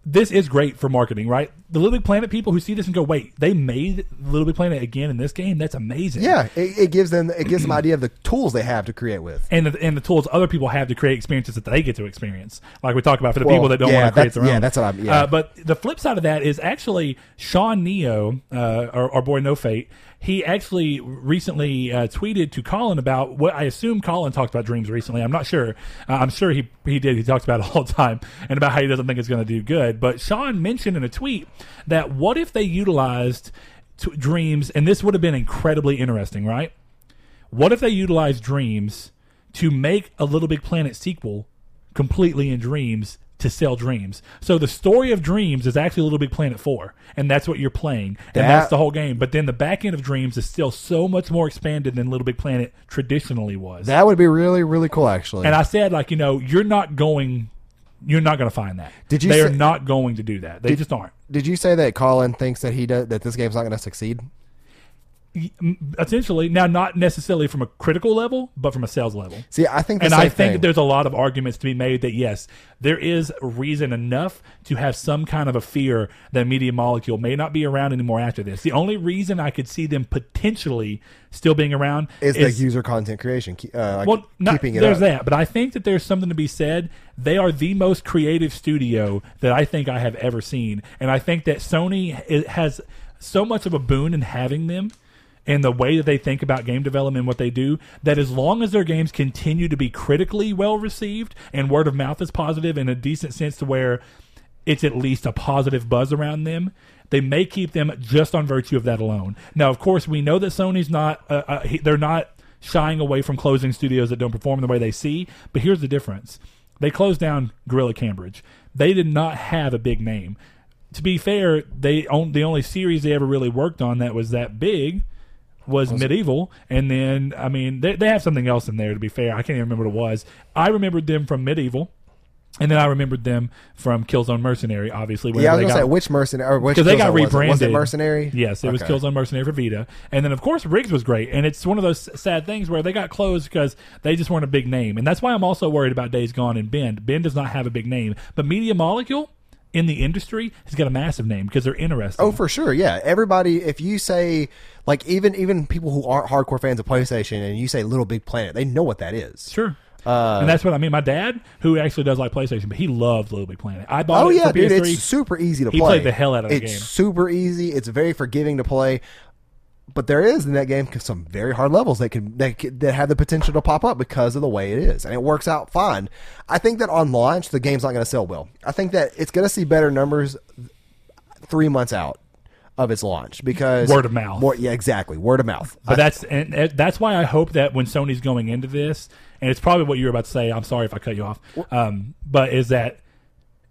A: this is great for marketing, right? The Little Big Planet people who see this and go, "Wait, they made Little Big Planet again in this game? That's amazing!"
B: Yeah, it, it gives them it gives them idea of the tools they have to create with.
A: and the, and the tools other people have to create experiences that they get to experience, like we talked about for the
B: Well,
A: people that don't
B: yeah,
A: want to create their own.
B: yeah, that's what I'm- yeah.
A: Uh, but the flip side of that is actually Sean Neo, uh, our, our boy No Fate. He actually recently uh, tweeted to Colin about what I assume Colin talked about dreams recently. I'm not sure. Uh, I'm sure he he did. He talks about it all the time and about how he doesn't think it's going to do good. But Sean mentioned in a tweet that what if they utilized t- dreams, and this would have been incredibly interesting, right? What if they utilized Dreams to make a Little Big Planet sequel completely in Dreams to sell Dreams? So the story of Dreams is actually Little Big Planet 4, and that's what you're playing. And
B: That-
A: that's the whole game. But then the back end of Dreams is still so much more expanded than Little Big Planet traditionally was.
B: That would be really really cool, actually.
A: and I said, like, you know, you're not going. You're not going to find that.
B: Did you
A: They are not going to do that. They just aren't.
B: Did you say that Colin thinks that he does, that this game's not going to succeed?
A: Essentially now not necessarily from a critical level but from a sales level
B: See, I think,
A: and i think
B: thing.
A: there's a lot of arguments to be made that yes there is reason enough to have some kind of a fear that media molecule may not be around anymore after this the only reason i could see them potentially still being around
B: is, the user content creation, uh, like
A: well, not,
B: keeping it
A: there's
B: up.
A: that, but I think that there's something to be said. They are the most creative studio that I think I have ever seen, and I think that Sony has so much of a boon in having them. And the way that they think about game development and what they do, that as long as their games continue to be critically well received and word of mouth is positive in a decent sense to where it's at least a positive buzz around them. They may keep them just on virtue of that alone. Now, of course, we know that Sony's not uh, uh, they're not shying away from closing studios that don't perform the way they see. But here's the difference they closed down Guerrilla Cambridge. They did not have a big name. To be fair, they own, the only series they ever really worked on that was that big was MediEvil and then i mean they, they have something else in there to be fair i can't even remember what it was i remembered them from MediEvil and then I remembered them from Killzone Mercenary, obviously.
B: Yeah, I was gonna
A: got,
B: say which mercenary
A: because they got
B: Killzone was it?
A: rebranded.
B: Was it mercenary?
A: Yes, it was Killzone Mercenary for Vita, and then of course RIGS was great. And it's one of those sad things where they got closed because they just weren't a big name, and that's why I'm also worried about Days Gone and Bend. Bend does not have a big name, but Media Molecule in the industry has got a massive name because they're interesting.
B: Oh, for sure. Yeah. Everybody, if you say, like, even even people who aren't hardcore fans of PlayStation and you say Little Big Planet, they know what that is.
A: Sure.
B: Uh,
A: and that's what I mean. My dad, who actually does like PlayStation, but he loves Little Big Planet. I bought
B: Oh,
A: it
B: yeah,
A: for
B: dude.
A: PS3.
B: It's super easy to
A: He
B: play.
A: played the hell out of the
B: it's
A: game.
B: super easy. It's very forgiving to play. But there is in that game some very hard levels that can that, can- that have the potential to pop up because of the way it is, and it works out fine. I think that on launch the game's not going to sell well. I think that it's going to see better numbers three months out of its launch because
A: Word of mouth.
B: More, yeah, exactly. Word of mouth.
A: But that's and and that's why I hope that when Sony's going into this, and it's probably what you were about to say. I'm sorry if I cut you off. Um, but is that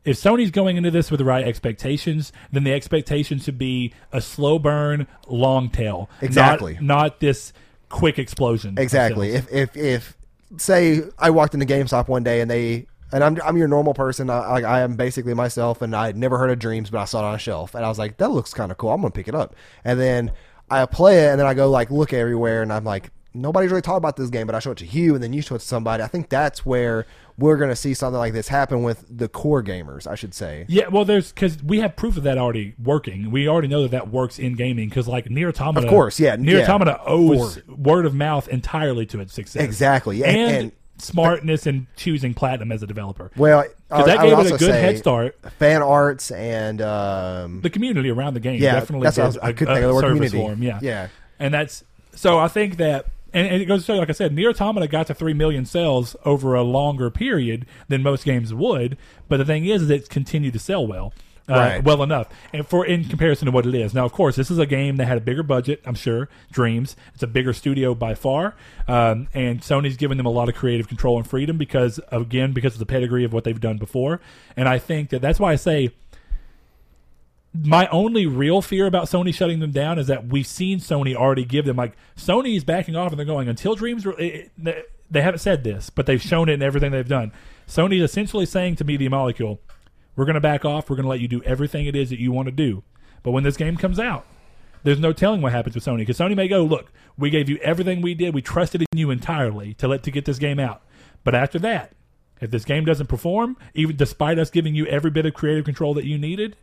A: if Sony's going into this with the right expectations, then the expectation should be a slow burn, long tail.
B: Exactly.
A: Not, this quick explosion.
B: Exactly. If if if say I walked into GameStop one day and they and I'm I'm your normal person. I I, I am basically myself, and I had never heard of Dreams, but I saw it on a shelf, and I was like, that looks kind of cool. I'm gonna pick it up. And then I play it, and then I go like look everywhere, and I'm like. Nobody's really talked about this game, but I show it to you, and then you show it to somebody. I think that's where we're going to see something like this happen with the core gamers. I should say.
A: Yeah, well, there's because we have proof of that already working. We already know that that works in gaming because, like, Nier Automata,
B: Of course, yeah,
A: Nier
B: yeah.
A: Automata owes word of mouth entirely to its success.
B: Exactly,
A: and,
B: and- and-
A: smartness in choosing platinum as a developer.
B: Well,
A: because that
B: I
A: gave it a good head start.
B: Fan arts and um,
A: The community around the game
B: Yeah,
A: definitely
B: that's what I was- I
A: a-
B: couldn't
A: a
B: think of the word
A: service
B: community.
A: for Yeah,
B: Yeah.
A: and that's so. I think that. And, and it goes to show, you, like I said, Nier Automata got to three million sales over a longer period than most games would. But the thing is, is it's continued to sell well. uh,
B: Right.
A: well enough, and for in comparison to what it is now. Of course, this is a game that had a bigger budget. I'm sure Dreams. It's a bigger studio by far, um, and Sony's given them a lot of creative control and freedom because, again, because of the pedigree of what they've done before. And I think that that's why I say my only real fear about Sony shutting them down is that we've seen Sony already give them like Sony's backing off and they're going until Dreams. Re- they haven't said this, but they've shown it in everything they've done. Sony's essentially saying to Media Molecule, "We're going to back off. We're going to let you do everything it is that you want to do. But when this game comes out, there's no telling what happens with Sony because Sony may go, look, we gave you everything we did. We trusted in you entirely to let to get this game out. But after that, if this game doesn't perform, even despite us giving you every bit of creative control that you needed,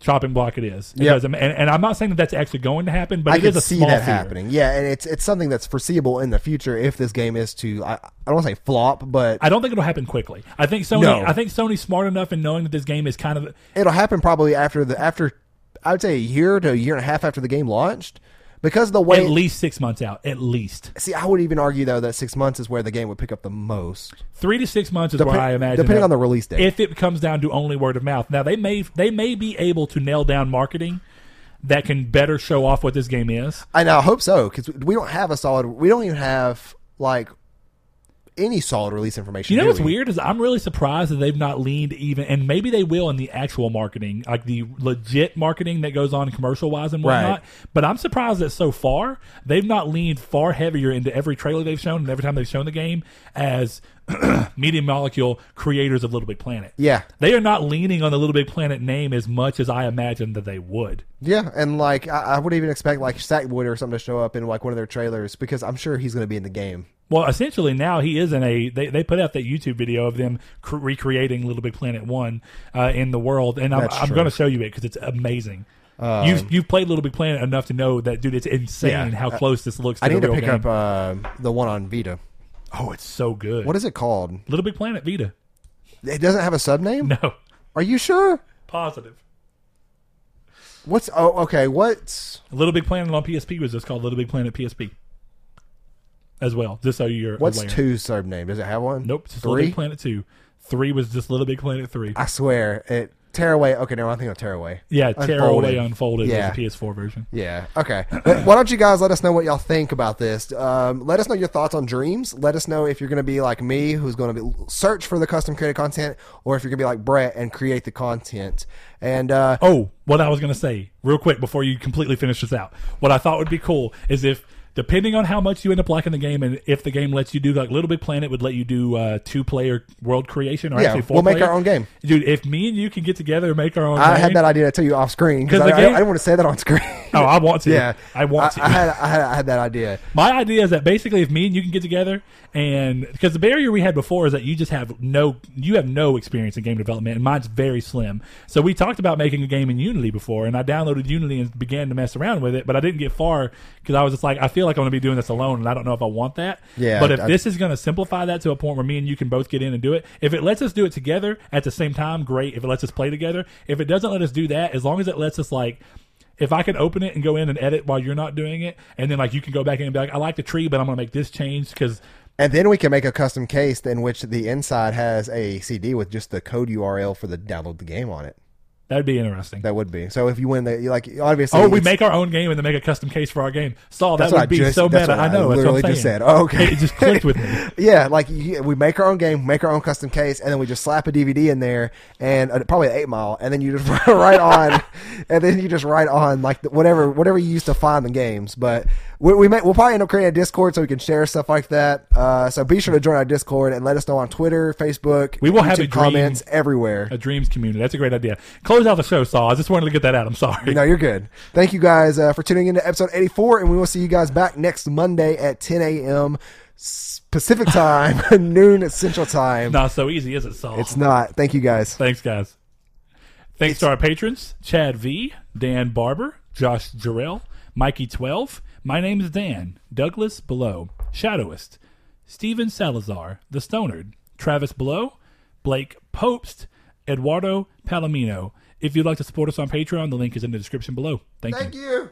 A: chopping block it is. It
B: Yep.
A: and, and I'm not saying that that's actually going to happen, but
B: I
A: it is a
B: see
A: small
B: that
A: fear.
B: happening. Yeah, and it's it's something that's foreseeable in the future if this game is to I, I don't want to say flop, but
A: I don't think it'll happen quickly. I think Sony.
B: No.
A: I think Sony's smart enough in knowing that this game is kind of
B: it'll happen probably after the after I would say a year to a year and a half after the game launched because the way.
A: at least six months out. At least
B: see, I would even argue though that six months is where the game would pick up the most,
A: three to six months is
B: Depen-
A: where I imagine.
B: depending on the release date.
A: if it comes down to only word of mouth. Now they may they may be able to nail down marketing that can better show off what this game is.
B: I now hope so because we don't have a solid. We don't even have like any solid release information.
A: You know what's
B: we?
A: weird is I'm really surprised that they've not leaned even, and maybe they will in the actual marketing, like the legit marketing that goes on commercial wise and
B: Right.
A: whatnot. But I'm surprised that so far they've not leaned far heavier into every trailer they've shown and every time they've shown the game as Media Molecule creators of Little Big Planet.
B: Yeah.
A: They are not leaning on the Little Big Planet name as much as I imagined that they would.
B: Yeah, and like I, I would even expect like Sackboy or something to show up in like one of their trailers because I'm sure he's going to be in the game.
A: Well, essentially now he is in a. They, they put out that YouTube video of them cr- recreating Little Big Planet One uh, in the world, and I'm, I'm going to show you it because it's amazing. you've you've played Little Big Planet enough to know that, dude. It's insane
B: Yeah.
A: how close this looks. To
B: I
A: the
B: need to pick
A: game.
B: up uh, the one on Vita.
A: Oh, it's so good.
B: What is it called?
A: Little Big Planet Vita?
B: It doesn't have a sub name.
A: No,
B: Are you sure?
A: positive.
B: What's oh okay? What's
A: Little Big Planet on PSP was just called Little Big Planet PSP, as well. Just so you're
B: what's
A: aware.
B: two sub name? Does it have one?
A: Nope, it's just Little. Big Planet Two. Three was just Little Big Planet Three.
B: I swear it. Tearaway. Okay, no, I think of Tearaway.
A: Yeah,
B: Unfolded.
A: Tearaway Unfolded
B: Yeah.
A: the PS4 version.
B: Yeah. Okay. Why don't you guys let us know what y'all think about this? Um, let us know your thoughts on Dreams. Let us know if you're going to be like me, who's going to be search for the custom created content, or if you're going to be like Brett and create the content. And uh,
A: Oh, what I was going to say, real quick, before you completely finish this out, what I thought would be cool is if, depending on how much you end up liking the game, and if the game lets you do, like Little Big Planet would let you do uh, two player world creation, or
B: Yeah,
A: actually 4
B: we'll make
A: player.
B: our own game.
A: Dude, if me and you can get together and make our own game.
B: I
A: game,
B: had that idea to tell you off screen because I, I, I didn't want to say that on screen.
A: Oh, I want to.
B: yeah,
A: I want to.
B: I, had, I had I had that idea.
A: My idea is that basically, if me and you can get together, and because the barrier we had before is that you just have no, you have no experience in game development, and mine's very slim. So we talked about making a game in Unity before, and I downloaded Unity and began to mess around with it, but I didn't get far because I was just like, I feel like I'm going to be doing this alone, and I don't know if I want that.
B: Yeah,
A: But if
B: I-
A: this is going to simplify that to a point where me and you can both get in and do it, if it lets us do it together at the same time, great. If it lets us play together, if it doesn't let us do that, as long as it lets us like if I can open it and go in and edit while you're not doing it, and then like you can go back in and be like, I like the tree, but I'm gonna make this change because
B: And then we can make a custom case in which the inside has a CD with just the code URL for the download the game on it.
A: That'd be interesting.
B: That would be so. If you win the like obviously.
A: oh, we make our own game and then make a custom case for our game. Saul, that would
B: I
A: be
B: just-
A: so meta. I know.
B: I
A: I'm
B: literally just said. Oh, okay.
A: it just clicked with me.
B: Yeah, like we make our own game, make our own custom case, and then we just slap a DVD in there and uh, probably an eight mile, and then you just write on, and then you just write on like whatever whatever you used to find the games. But we, we may, we'll probably end up creating a Discord so we can share stuff like that. Uh, so be sure to join our Discord and let us know on Twitter, Facebook.
A: We will have
B: YouTube
A: a dream-
B: comments everywhere.
A: A dreams community. That's a great idea. Close out the show, Saul. I just wanted to get that out. I'm sorry.
B: No, you're good. Thank you guys uh, for tuning in to episode 84, and we will see you guys back next Monday at 10 a.m. Pacific time, noon Central time.
A: Not so easy, is it, Saul?
B: It's not. Thank you guys.
A: Thanks, guys. Thanks to our patrons Chad V, Dan Barber, Josh Jarrell, Mikey12. My name is Dan, Douglas Below, Shadowist, Steven Salazar, The Stonard, Travis Below, Blake Popst, Eduardo Palomino. If you'd like to support us on Patreon, the link is in the description below. Thank, you.
B: you.